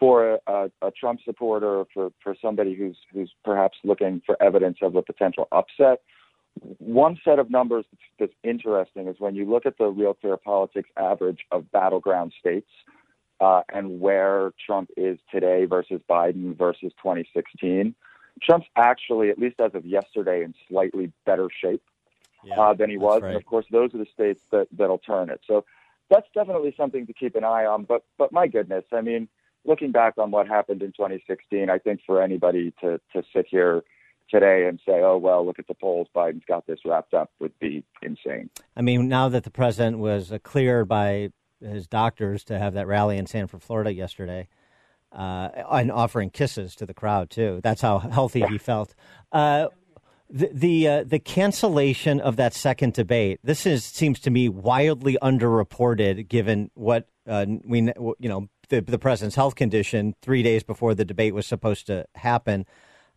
for a, a Trump supporter, for for somebody who's who's perhaps looking for evidence of a potential upset, one set of numbers that's, interesting is when you look at the Real Clear Politics average of battleground states uh, and where Trump is today versus Biden versus 2016. Trump's actually, at least as of yesterday, in slightly better shape uh, than he was. right. And of course, those are the states that, that'll turn it. So that's definitely something to keep an eye on. But but my goodness, I mean, looking back on what happened in 2016, I think for anybody to to sit here today and say, oh well, look at the polls, Biden's got this wrapped up, would be insane. I mean, now that the president was uh, cleared by his doctors to have that rally in Sanford, Florida yesterday, uh, and offering kisses to the crowd too. That's how healthy he felt. Uh, the the, uh, the cancellation of that second debate. This is seems to me wildly underreported, given what uh, we you know the the president's health condition three days before the debate was supposed to happen.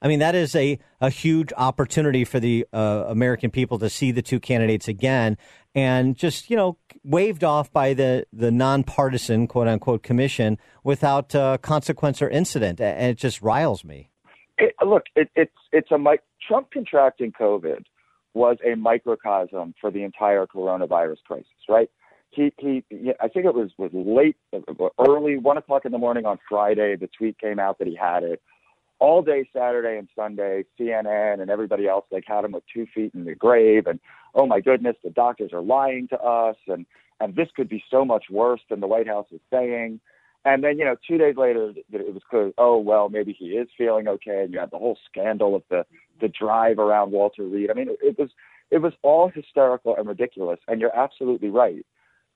I mean, that is a, a huge opportunity for the uh, American people to see the two candidates again and just, you know, waved off by the, the nonpartisan, quote unquote, commission without uh, consequence or incident. And it just riles me. It, look, it, it's, it's a mic- Trump contracting COVID was a microcosm for the entire coronavirus crisis, right? He, he, I think it was, was late, early, one o'clock in the morning on Friday. The tweet came out that he had it all day Saturday and Sunday, CNN and everybody else like had him with two feet in the grave, and oh my goodness, the doctors are lying to us, and and this could be so much worse than the White House is saying. And then you know, two days later, it was clear. Oh well, maybe he is feeling okay. And you had the whole scandal of the the drive around Walter Reed. I mean, it was it was all hysterical and ridiculous. And you're absolutely right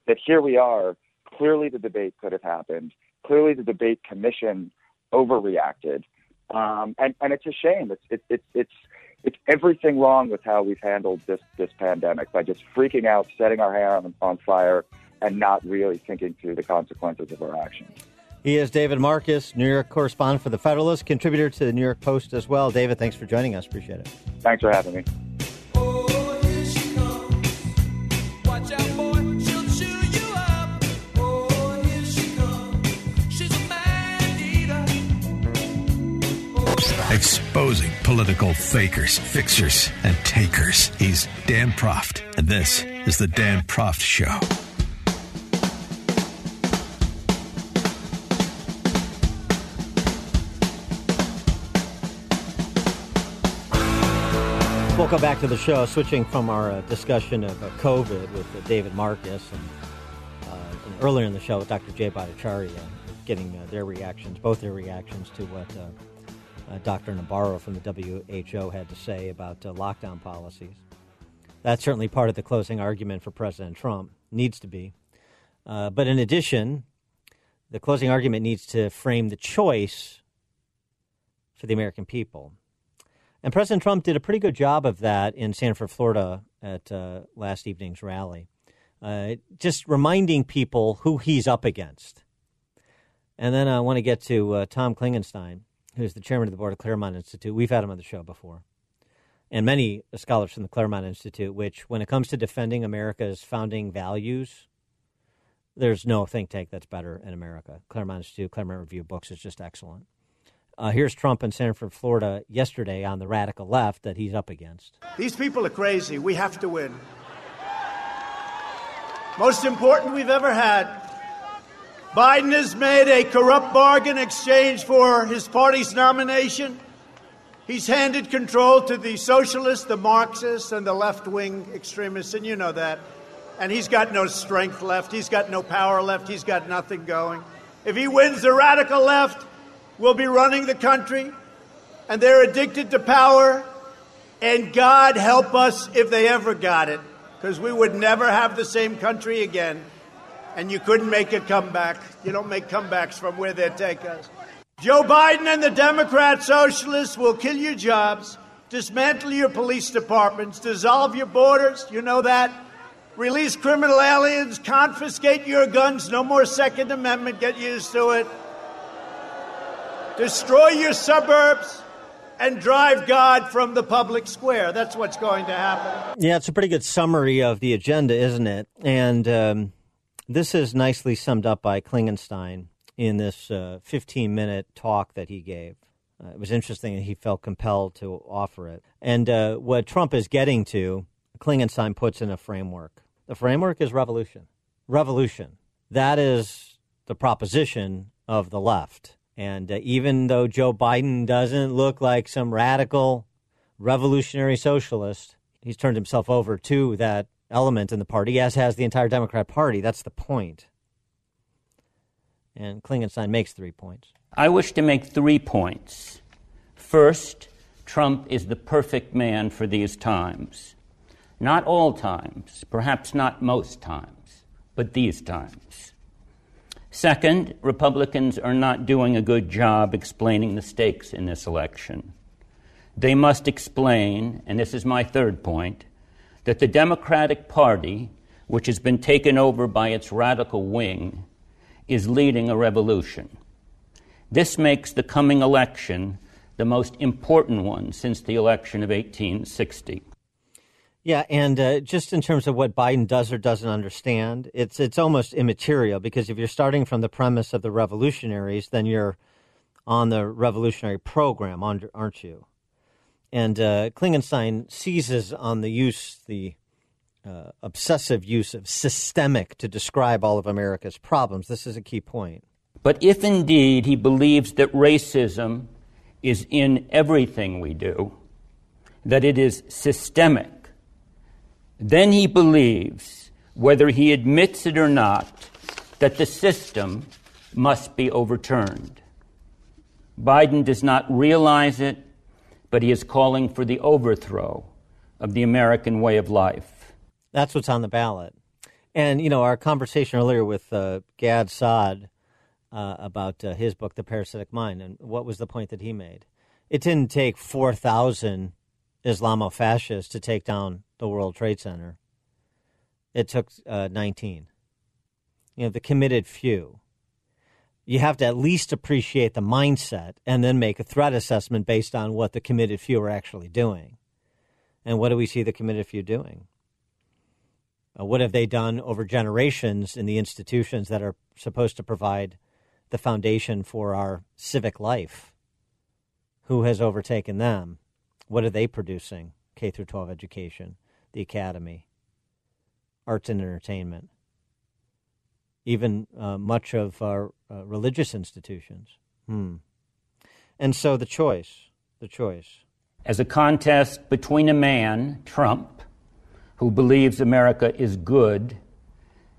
that here we are. Clearly, the debate could have happened. Clearly, the debate commission overreacted um, and and it's a shame. It's it, it, it's it's everything wrong with how we've handled this this pandemic by just freaking out, setting our hair on, on fire, and not really thinking through the consequences of our actions. He is David Marcus, New York correspondent for the Federalist, contributor to the New York Post as well. David, thanks for joining us. Appreciate it. Thanks for having me. Exposing political fakers, fixers, and takers. He's Dan Proft, and this is The Dan Proft Show. Welcome back to the show. Switching from our uh, discussion of uh, COVID with uh, David Marcus and, uh, and, earlier in the show with Dr. Jay Bhattacharya, getting uh, their reactions, both their reactions to what uh, Dr. Nabarro from the WHO had to say about uh, lockdown policies. That's certainly part of the closing argument for President Trump, needs to be. Uh, but in addition, the closing argument needs to frame the choice for the American people. And President Trump did a pretty good job of that in Sanford, Florida at uh, last evening's rally, uh, just reminding people who he's up against. And then I want to get to uh, Tom Klingenstein who's the chairman of the board of Claremont Institute. We've had him on the show before. And many scholars from the Claremont Institute, which, when it comes to defending America's founding values, there's no think tank that's better in America. Claremont Institute, Claremont Review Books is just excellent. Uh, here's Trump in Sanford, Florida, yesterday on the radical left that he's up against. These people are crazy. We have to win. Most important we've ever had. Biden has made a corrupt bargain exchange for his party's nomination. He's handed control to the socialists, the Marxists, and the left wing extremists, and you know that. And he's got no strength left. He's got no power left. He's got nothing going. If he wins, the radical left will be running the country, and they're addicted to power. And God help us if they ever got it, because we would never have the same country again and you couldn't make a comeback. You don't make comebacks from where they take us. Joe Biden and the Democrat socialists will kill your jobs, dismantle your police departments, dissolve your borders. You know that. Release criminal aliens, confiscate your guns. No more Second Amendment. Get used to it. Destroy your suburbs and drive God from the public square. That's what's going to happen. Yeah, it's a pretty good summary of the agenda, isn't it? And um, this is nicely summed up by Klingenstein in this uh, 15 minute talk that he gave. Uh, it was interesting that he felt compelled to offer it. And uh, what Trump is getting to, Klingenstein puts in a framework. The framework is revolution. Revolution. That is the proposition of the left. And uh, even though Joe Biden doesn't look like some radical revolutionary socialist, he's turned himself over to that element in the party, as has the entire Democrat Party. That's the point. And Klingenstein makes three points. I wish to make three points. First, Trump is the perfect man for these times. Not all times, perhaps not most times, but these times. Second, Republicans are not doing a good job explaining the stakes in this election. They must explain, and this is my third point, that the Democratic Party, which has been taken over by its radical wing, is leading a revolution. This makes the coming election the most important one since the election of 1860. Yeah, and uh, just in terms of what Biden does or doesn't understand, it's it's almost immaterial because if you're starting from the premise of the revolutionaries, then you're on the revolutionary program, aren't you? And uh, Klingenstein seizes on the use, the uh, obsessive use of systemic to describe all of America's problems. This is a key point. But if indeed he believes that racism is in everything we do, that it is systemic, then he believes, whether he admits it or not, that the system must be overturned. Biden does not realize it, but he is calling for the overthrow of the American way of life. That's what's on the ballot. And, you know, our conversation earlier with uh, Gad Saad uh, about uh, his book, The Parasitic Mind, and what was the point that he made? It didn't take 4,000 Islamo fascists to take down the World Trade Center. It took uh, 19. You know, the committed few. You have to at least appreciate the mindset and then make a threat assessment based on what the committed few are actually doing. And what do we see the committed few doing? Uh, what have they done over generations in the institutions that are supposed to provide the foundation for our civic life? Who has overtaken them? What are they producing? K through 12 education the academy, arts and entertainment, even uh, much of our uh, religious institutions. Hmm. And so the choice, the choice. As a contest between a man, Trump, who believes America is good,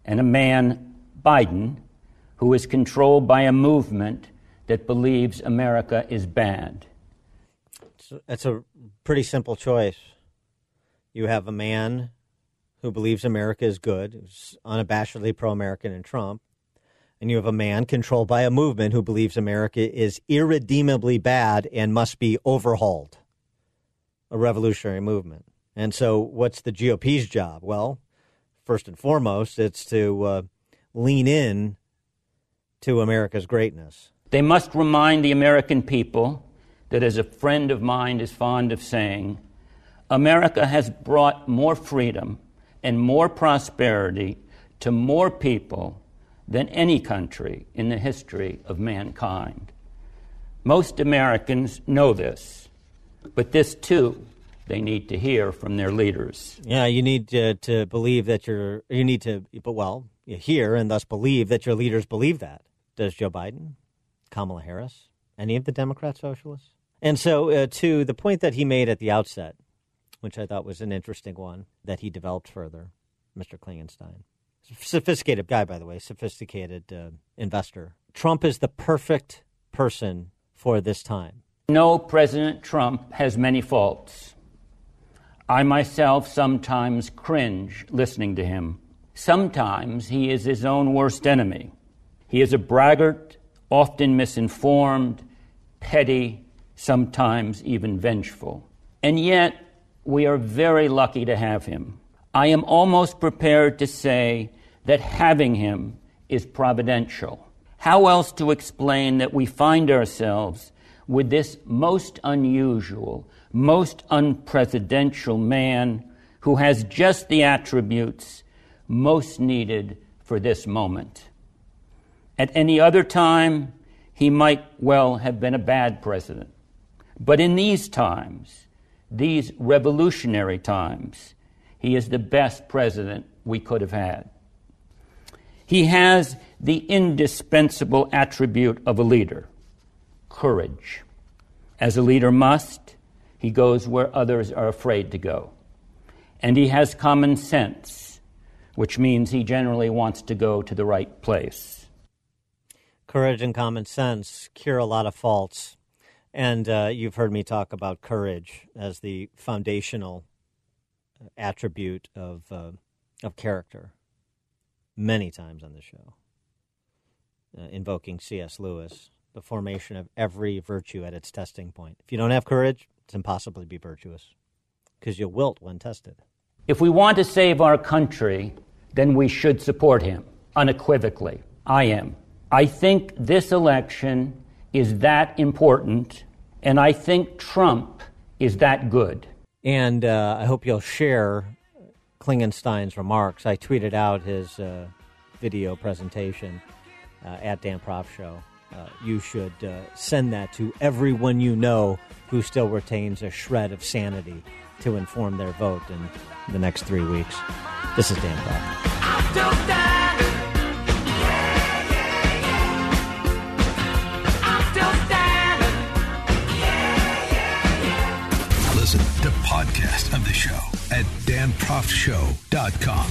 and a man, Biden, who is controlled by a movement that believes America is bad. It's a pretty simple choice. You have a man who believes America is good, who's unabashedly pro American in Trump. And you have a man controlled by a movement who believes America is irredeemably bad and must be overhauled. A revolutionary movement. And so, what's the GOP's job? Well, first and foremost, it's to uh, lean in to America's greatness. They must remind the American people that, as a friend of mine is fond of saying, America has brought more freedom and more prosperity to more people than any country in the history of mankind. Most Americans know this, but this too they need to hear from their leaders. Yeah, you need to, to believe that you're, you need to, but well, you hear and thus believe that your leaders believe that. Does Joe Biden, Kamala Harris, any of the Democrat socialists? And so, uh, to the point that he made at the outset, which I thought was an interesting one that he developed further, Mr. Klingenstein. Sophisticated guy, by the way, sophisticated uh, investor. Trump is the perfect person for this time. No, President Trump has many faults. I myself sometimes cringe listening to him. Sometimes he is his own worst enemy. He is a braggart, often misinformed, petty, sometimes even vengeful. And yet, we are very lucky to have him. I am almost prepared to say that having him is providential. How else to explain that we find ourselves with this most unusual, most unpresidential man who has just the attributes most needed for this moment? At any other time, he might well have been a bad president. But in these times, these revolutionary times, he is the best president we could have had. He has the indispensable attribute of a leader courage. As a leader must, he goes where others are afraid to go. And he has common sense, which means he generally wants to go to the right place. Courage and common sense cure a lot of faults. And uh, you've heard me talk about courage as the foundational attribute of uh, of character many times on the show. uh, invoking C.S. Lewis, the formation of every virtue at its testing point. If you don't have courage, it's impossible to be virtuous because you'll wilt when tested. If we want to save our country, then we should support him unequivocally. I am. I think this election is that important, and I think Trump is that good. And uh, I hope you'll share Klingenstein's remarks. I tweeted out his uh, video presentation uh, at Dan Proft Show. Uh, you should uh, send that to everyone you know who still retains a shred of sanity to inform their vote in the next three weeks. This is Dan Proft. To podcast of the show at danproftshow.com.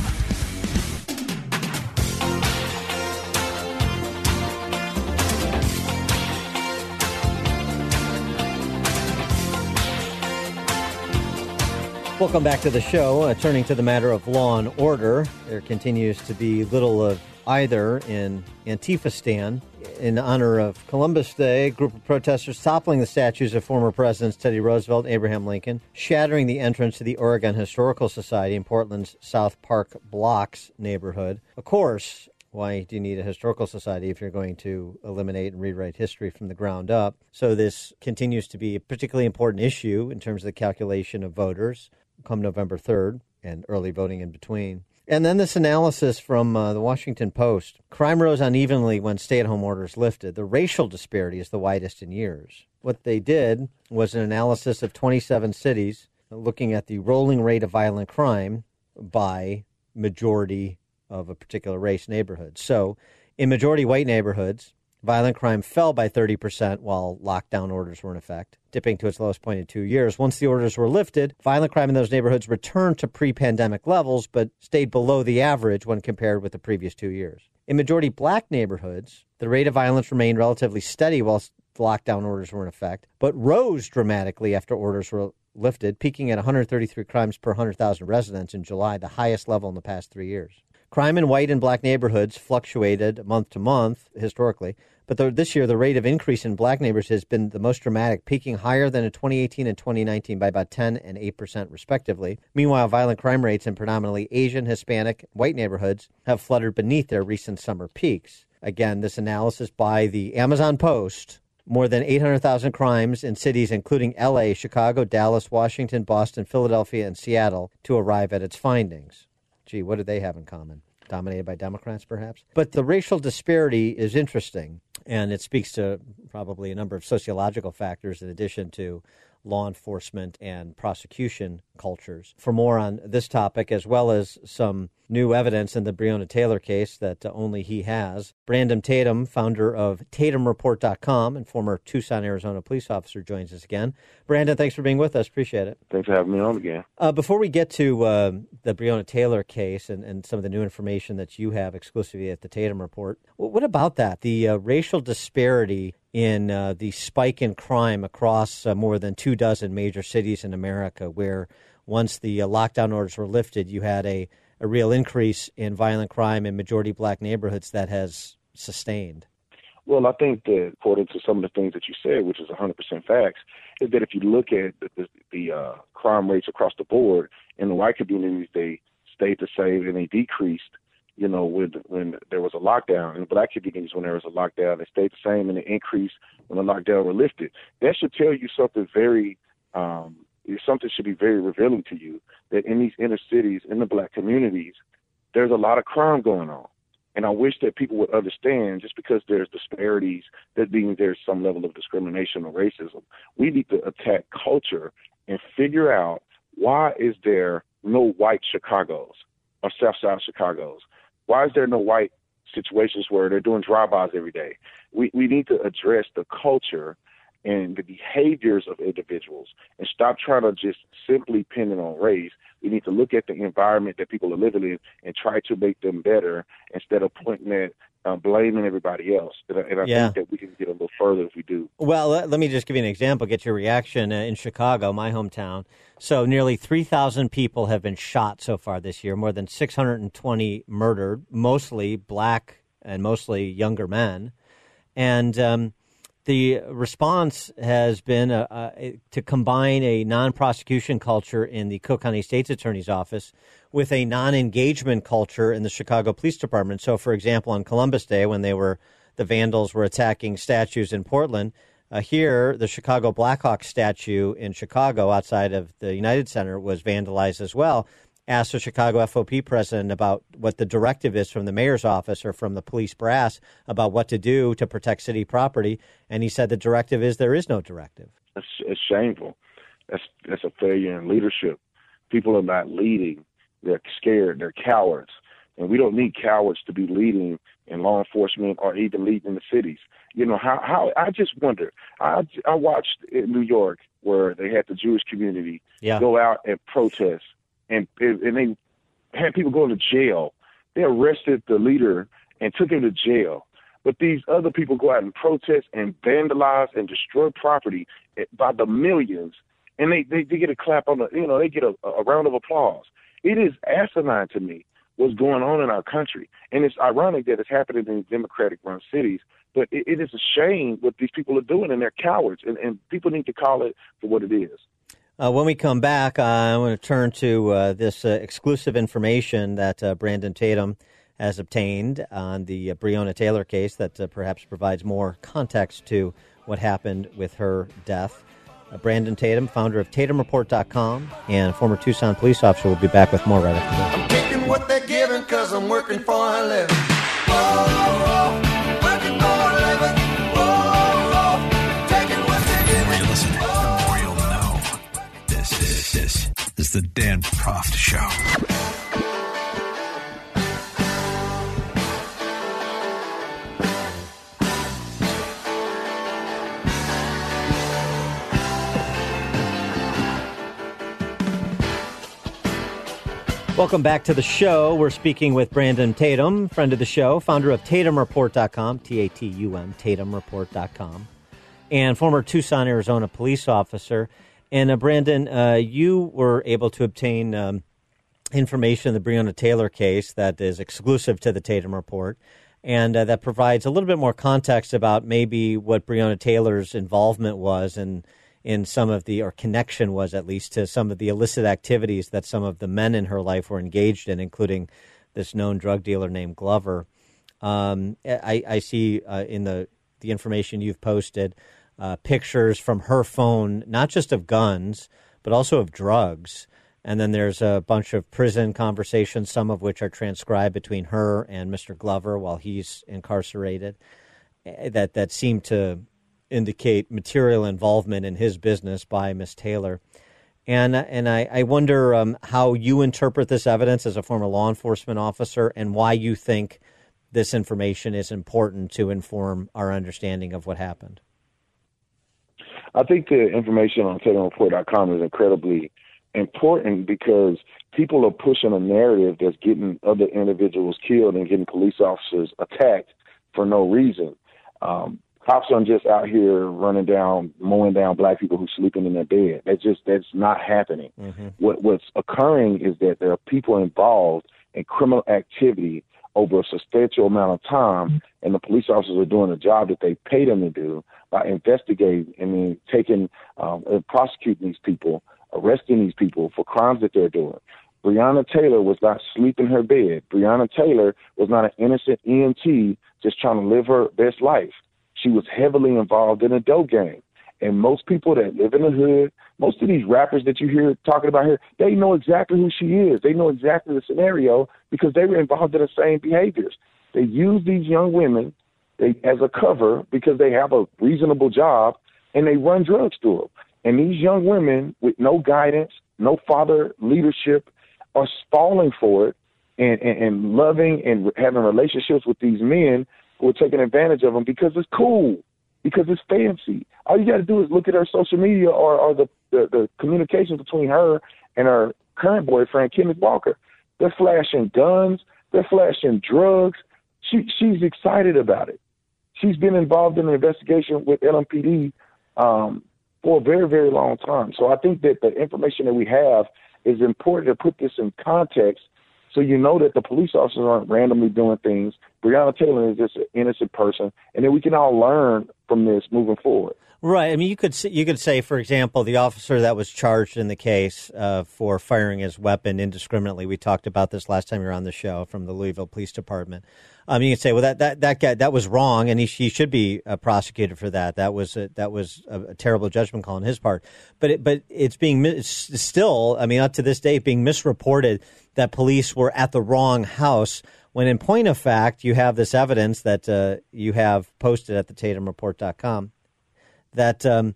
Welcome back to the show. Uh, turning to the matter of law and order, there continues to be little of either in Antifistan. In honor of Columbus Day, a group of protesters toppling the statues of former Presidents Teddy Roosevelt and Abraham Lincoln, shattering the entrance to the Oregon Historical Society in Portland's South Park Blocks neighborhood. Of course, why do you need a historical society if you're going to eliminate and rewrite history from the ground up? So, this continues to be a particularly important issue in terms of the calculation of voters come November 3rd and early voting in between. And then this analysis from uh, the Washington Post crime rose unevenly when stay at home orders lifted. The racial disparity is the widest in years. What they did was an analysis of 27 cities looking at the rolling rate of violent crime by majority of a particular race neighborhood. So, in majority white neighborhoods, violent crime fell by 30% while lockdown orders were in effect, dipping to its lowest point in two years. Once the orders were lifted, violent crime in those neighborhoods returned to pre pandemic levels, but stayed below the average when compared with the previous two years. In majority black neighborhoods, the rate of violence remained relatively steady while lockdown orders were in effect, but rose dramatically after orders were lifted, peaking at 133 crimes per 100,000 residents in July, the highest level in the past three years. Crime in white and black neighborhoods fluctuated month to month historically, but the, this year the rate of increase in black neighborhoods has been the most dramatic, peaking higher than in 2018 and 2019 by about 10 and 8 percent respectively. Meanwhile, violent crime rates in predominantly Asian, Hispanic, white neighborhoods have fluttered beneath their recent summer peaks. Again, this analysis by the Amazon Post more than 800,000 crimes in cities including LA, Chicago, Dallas, Washington, Boston, Philadelphia, and Seattle to arrive at its findings. Gee, what do they have in common? Dominated by Democrats, perhaps? But the racial disparity is interesting, and it speaks to probably a number of sociological factors in addition to law enforcement and prosecution cultures. For more on this topic, as well as some new evidence in the Breonna Taylor case that uh, only he has, Brandon Tatum, founder of TatumReport.com and former Tucson, Arizona police officer, joins us again. Brandon, thanks for being with us. Appreciate it. Thanks for having me on again. Uh, before we get to uh, the Breonna Taylor case and, and some of the new information that you have exclusively at the Tatum Report, what about that? The uh, racial disparity in uh, the spike in crime across uh, more than two dozen major cities in America, where once the uh, lockdown orders were lifted, you had a, a real increase in violent crime in majority black neighborhoods that has sustained. Well, I think that according to some of the things that you said, which is 100% facts, is that if you look at the, the, the uh, crime rates across the board in the white communities, they stayed the same and they decreased you know, when when there was a lockdown. In black communities, when there was a lockdown, they stayed the same and it increased when the lockdown were lifted. That should tell you something very, um, something should be very revealing to you that in these inner cities, in the black communities, there's a lot of crime going on. And I wish that people would understand just because there's disparities, that means there's some level of discrimination or racism. We need to attack culture and figure out why is there no white Chicago's or South Side Chicago's? Why is there no white situations where they're doing drive-bys every day? We we need to address the culture and the behaviors of individuals and stop trying to just simply pin it on race. We need to look at the environment that people are living in and try to make them better instead of pointing at uh, blaming everybody else. And I, and I Yeah. think that we can get a little further if we do. Well, let, let me just give you an example, get your reaction uh, in Chicago, my hometown. So, nearly 3,000 people have been shot so far this year, more than 620 murdered, mostly black and mostly younger men. And um, the response has been uh, uh, to combine a non prosecution culture in the Cook County State's Attorney's Office with a non engagement culture in the Chicago Police Department. So, for example, on Columbus Day, when they were the vandals were attacking statues in Portland, uh, here, the Chicago Blackhawks statue in Chicago outside of the United Center was vandalized as well. Asked the Chicago FOP president about what the directive is from the mayor's office or from the police brass about what to do to protect city property, and he said the directive is there is no directive. It's, it's shameful. That's that's a failure in leadership. People are not leading. They're scared. They're cowards, and we don't need cowards to be leading in law enforcement or even leading in the cities. You know how how I just wonder. I I watched in New York where they had the Jewish community Yeah. go out and protest, and and they had people going to jail. They arrested the leader and took him to jail. But these other people go out and protest and vandalize and destroy property by the millions, and they they, they get a clap on the you know they get a, a round of applause. It is asinine to me what's going on in our country, and it's ironic that it's happening in democratic run cities. But it, it is a shame what these people are doing, and they're cowards, and, and people need to call it for what it is. Uh, when we come back, uh, I want to turn to uh, this uh, exclusive information that uh, Brandon Tatum has obtained on the uh, Breonna Taylor case that perhaps provides more context to what happened with her death. Brandon Tatum, founder of TatumReport.com and former Tucson police officer, will be back with more right after this. Taking what they're giving cause I'm working for a living. Whoa, working is the Dan Proft Show. Welcome back to the show. We're speaking with Brandon Tatum, friend of the show, founder of TatumReport.com, T A T U M, TatumReport.com, and former Tucson, Arizona police officer. And uh, Brandon, uh, you were able to obtain um, information in the Breonna Taylor case that is exclusive to the Tatum Report, and uh, that provides a little bit more context about maybe what Breonna Taylor's involvement was in in some of the or connection was at least to some of the illicit activities that some of the men in her life were engaged in, including this known drug dealer named Glover. Um, I, I see uh, in the the information you've posted uh, pictures from her phone, not just of guns, but also of drugs. And then there's a bunch of prison conversations, some of which are transcribed between her and Mr. Glover while he's incarcerated, eh, that, that seem to indicate material involvement in his business by Miss Taylor. And, and I, I wonder um, how you interpret this evidence as a former law enforcement officer and why you think this information is important to inform our understanding of what happened. I think the information on TatumReport.com is incredibly important because people are pushing a narrative that's getting other individuals killed and getting police officers attacked for no reason. Um, cops aren't just out here running down, mowing down black people who's sleeping in their bed. That's just that's not happening. What what's occurring is that there are people involved in criminal activity over a substantial amount of time, and the police officers are doing the job that they pay them to do by investigating and then taking um, and prosecuting these people, arresting these people for crimes that they're doing. Breonna Taylor was not sleeping in her bed. Breonna Taylor was not an innocent EMT just trying to live her best life. She was heavily involved in a dope game. And most people that live in the hood, most of these rappers that you hear talking about here, they know exactly who she is. They know exactly the scenario because they were involved in the same behaviors. They use these young women they, as a cover because they have a reasonable job and they run drugs through them. And these young women with no guidance, no father leadership, are falling for it and, and, and loving and having relationships with these men who are taking advantage of them because it's cool, because it's fancy. All you got to do is look at her social media or, or the, the, the communications between her and her current boyfriend, Kenneth Walker. They're flashing guns, they're flashing drugs. She she's excited about it. She's been involved in an investigation with LMPD um, for a very, very long time. So I think that the information that we have is important to put this in context so you know that the police officers aren't randomly doing things. Breonna Taylor is just an innocent person, and then we can all learn from this moving forward. Right. I mean, you could say, you could say, for example, the officer that was charged in the case uh, for firing his weapon indiscriminately. We talked about this last time you were on the show from the Louisville Police Department. Um, you can say, well, that that that guy that was wrong, and he, he should be uh, prosecuted for that. That was a, that was a, a, terrible judgment call on his part. But it, but it's being still, I mean, up to this day, being misreported that police were at the wrong house. When in point of fact, you have this evidence that uh, you have posted at the TatumReport.com that um,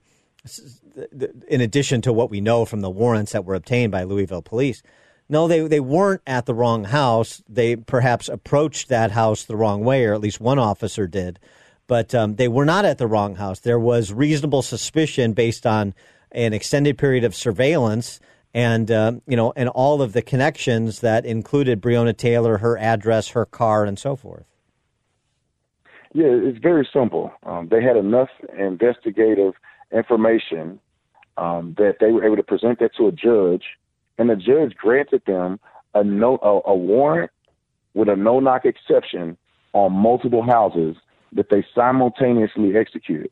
in addition to what we know from the warrants that were obtained by Louisville police, no, they, they weren't at the wrong house. They perhaps approached that house the wrong way, or at least one officer did. But um, they were not at the wrong house. There was reasonable suspicion based on an extended period of surveillance and uh, you know and all of the connections that included Breonna Taylor, her address, her car, and so forth. Yeah, it's very simple. Um, they had enough investigative information um, that they were able to present that to a judge, and the judge granted them a no a, a warrant with a no knock exception on multiple houses that they simultaneously executed.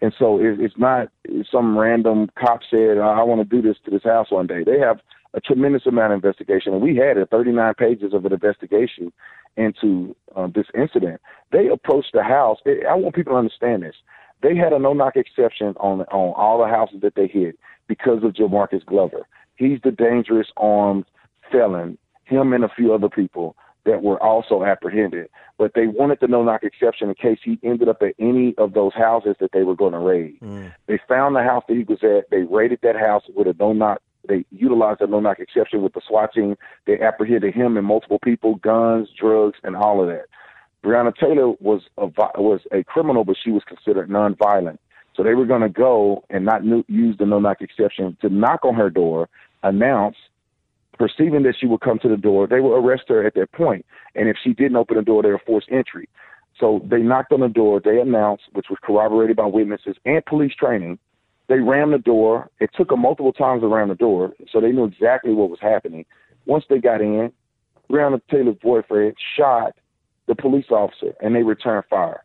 And so it, it's not some random cop said, I want to do this to this house one day. They have a tremendous amount of investigation, and we had it, 39 pages of an investigation into uh, this incident. They approached the house. I want people to understand this. They had a no-knock exception on on all the houses that they hit because of Jamarcus Glover. He's the dangerous armed felon. Him and a few other people that were also apprehended. But they wanted the no-knock exception in case he ended up at any of those houses that they were going to raid. Mm. They found the house that he was at. They raided that house with a no-knock they utilized a no knock exception with the SWAT team. They apprehended him and multiple people, guns, drugs, and all of that. Breonna Taylor was a was a criminal, but she was considered nonviolent. So they were going to go and not use the no knock exception to knock on her door, announce, perceiving that she would come to the door. They would arrest her at that point, and if she didn't open the door, they would force entry. So they knocked on the door. They announced, which was corroborated by witnesses and police training, they rammed the door. It took them multiple times around the door, so they knew exactly what was happening. Once they got in, Breonna Taylor's boyfriend shot the police officer, and they returned fire.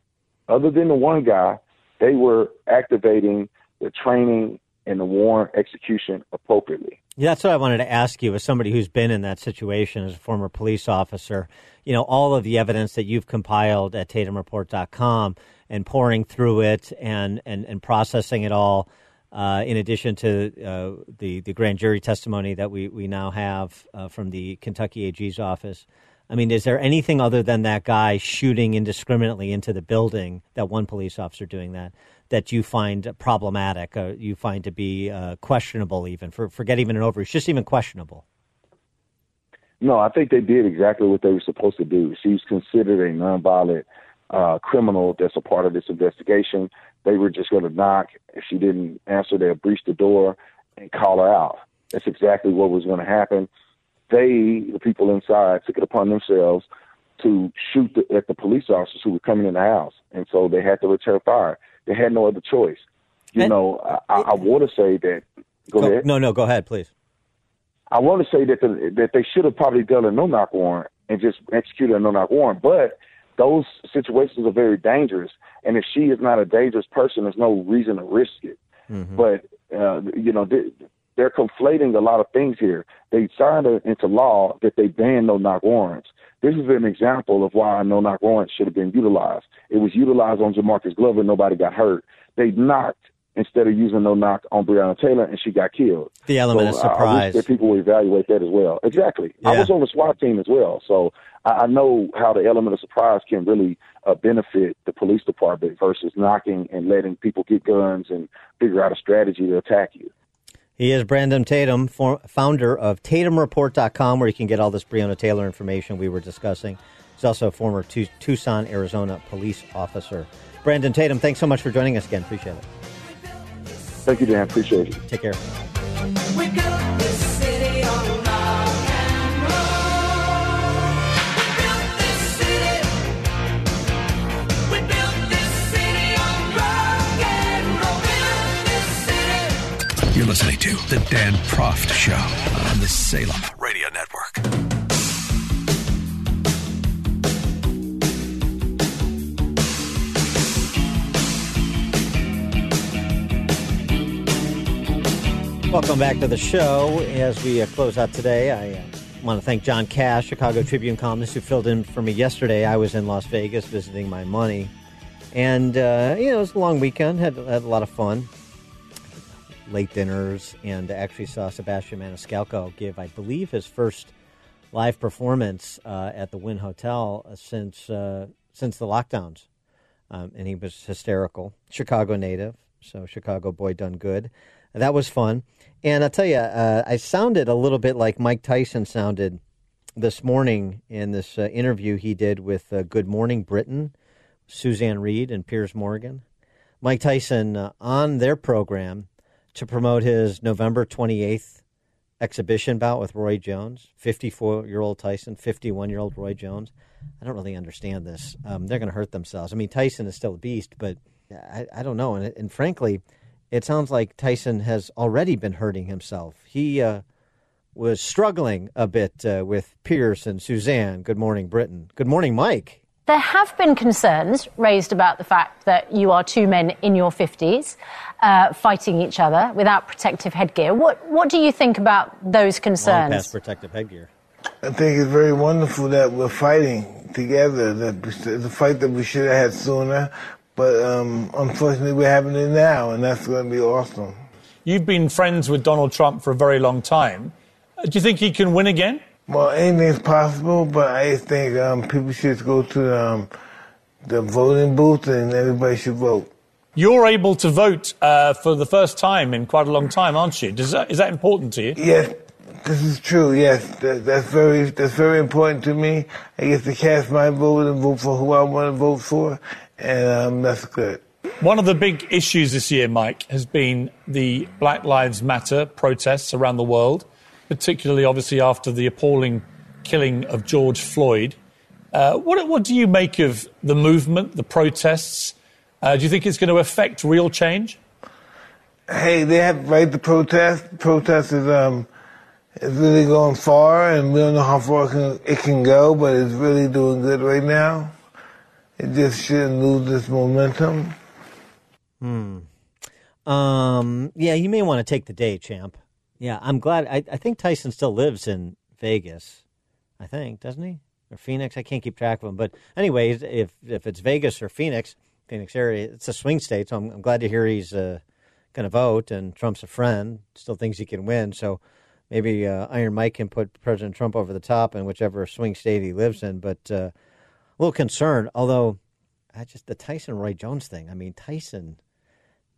Other than the one guy, they were activating the training and the warrant execution appropriately. Yeah, that's what I wanted to ask you as somebody who's been in that situation as a former police officer. You know, all of the evidence that you've compiled at TatumReport.com and pouring through it and, and, and processing it all uh, in addition to uh, the the grand jury testimony that we we now have uh, from the Kentucky AG's office. I mean, is there anything other than that guy shooting indiscriminately into the building, that one police officer doing that, that you find problematic, or you find to be uh, questionable, even for forget even an overreach, just even questionable? No, I think they did exactly what they were supposed to do. She's considered a nonviolent uh, criminal that's a part of this investigation. They were just going to knock. If she didn't answer, they'll breach the door and call her out. That's exactly what was going to happen. They, the people inside, took it upon themselves to shoot the, at the police officers who were coming in the house, and so they had to return fire. They had no other choice. You and, know, I, I want to say that. Go, go ahead. No, no, go ahead, please. I want to say that the, that they should have probably done a no knock warrant and just executed a no knock warrant, but those situations are very dangerous. And if she is not a dangerous person, there's no reason to risk it. Mm-hmm. But uh, you know, they, they're conflating a lot of things here. They signed a, into law that they ban no knock warrants. This is an example of why no knock warrants should have been utilized. It was utilized on Jamarcus Glover, nobody got hurt. They knocked instead of using no knock on Breonna Taylor, and she got killed. The element so of surprise. I wish that people will evaluate that as well. Exactly. Yeah. I was on the SWAT team as well, so I, know how the element of surprise can really uh, benefit the police department versus knocking and letting people get guns and figure out a strategy to attack you. He is Brandon Tatum, for, founder of TatumReport.com, where you can get all this Breonna Taylor information we were discussing. He's also a former Tucson, Arizona police officer. Brandon Tatum, thanks so much for joining us again. Appreciate it. Thank you, Dan. Appreciate it. Take care. You're listening to The Dan Proft Show on the Salem Radio Network. Welcome back to the show. As we uh, close out today, I uh, want to thank John Kass, Chicago Tribune columnist, who filled in for me yesterday. I was in Las Vegas visiting my money. And, uh, you know, it was a long weekend, had, had a lot of fun. Late dinners, and actually saw Sebastian Maniscalco give, I believe, his first live performance uh, at the Wynn Hotel since, uh, since the lockdowns. Um, and he was hysterical. Chicago native, so Chicago boy done good. That was fun. And I'll tell you, uh, I sounded a little bit like Mike Tyson sounded this morning in this uh, interview he did with uh, Good Morning Britain, Susanna Reid and Piers Morgan. Mike Tyson uh, on their program to promote his November 28th exhibition bout with Roy Jones, 54 year old Tyson, 51 year old Roy Jones. I don't really understand this. Um, they're going to hurt themselves. I mean, Tyson is still a beast, but I, I don't know. And, and frankly, it sounds like Tyson has already been hurting himself. He uh, was struggling a bit uh, with Piers and Susanna. Good morning, Britain. Good morning, Mike. There have been concerns raised about the fact that you are two men in your 50s uh, fighting each other without protective headgear. What, what do you think about those Long concerns? past protective headgear. I think it's very wonderful that we're fighting together. That the fight that we should have had sooner, but um, unfortunately we're having it now, and that's going to be awesome. You've been friends with Donald Trump for a very long time. Do you think he can win again? Well, anything's possible, but I think um, people should go to um, the voting booth and everybody should vote. You're able to vote uh, for the first time in quite a long time, aren't you? Does that, is that important to you? Yes, this is true. Yes, that, that's very that's very important to me. I get to cast my vote and vote for who I want to vote for, and um, that's good. One of the big issues this year, Mike, has been the Black Lives Matter protests around the world, particularly obviously after the appalling killing of George Floyd. Uh, what, what do you make of the movement, the protests? Uh, do you think it's going to affect real change? Hey, they have right to protest. Protest is um, is really going far, and we don't know how far it can, it can go, but it's really doing good right now. It just shouldn't lose this momentum. Hmm. Um. Yeah, you may want to take the day, champ. Yeah, I'm glad. I, I think Tyson still lives in Vegas. I think, doesn't he? Or Phoenix? I can't keep track of him. But anyways, if if it's Vegas or Phoenix, Phoenix area, it's a swing state. So I'm, I'm glad to hear he's uh, going to vote. And Trump's a friend. Still thinks he can win. So maybe uh, Iron Mike can put President Trump over the top in whichever swing state he lives in. But uh, a little concerned. Although I just the Tyson Roy Jones thing. I mean, Tyson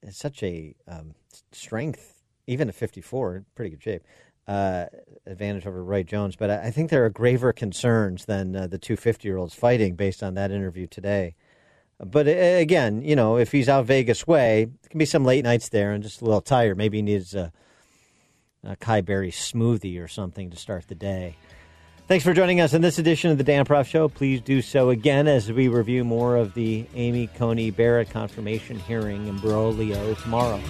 is such a um, strength, even at 54, in pretty good shape. Uh, advantage over Roy Jones, but I, I think there are graver concerns than uh, the two 50 year olds fighting based on that interview today. But uh, again, you know, if he's out Vegas way, it can be some late nights there and just a little tired. Maybe he needs a, a Kai Berry smoothie or something to start the day. Thanks for joining us in this edition of the Dan Proft Show. Please do so again as we review more of the Amy Coney Barrett confirmation hearing in imbroglio tomorrow.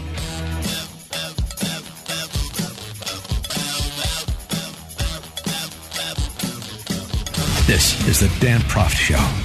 This is the Dan Proft Show.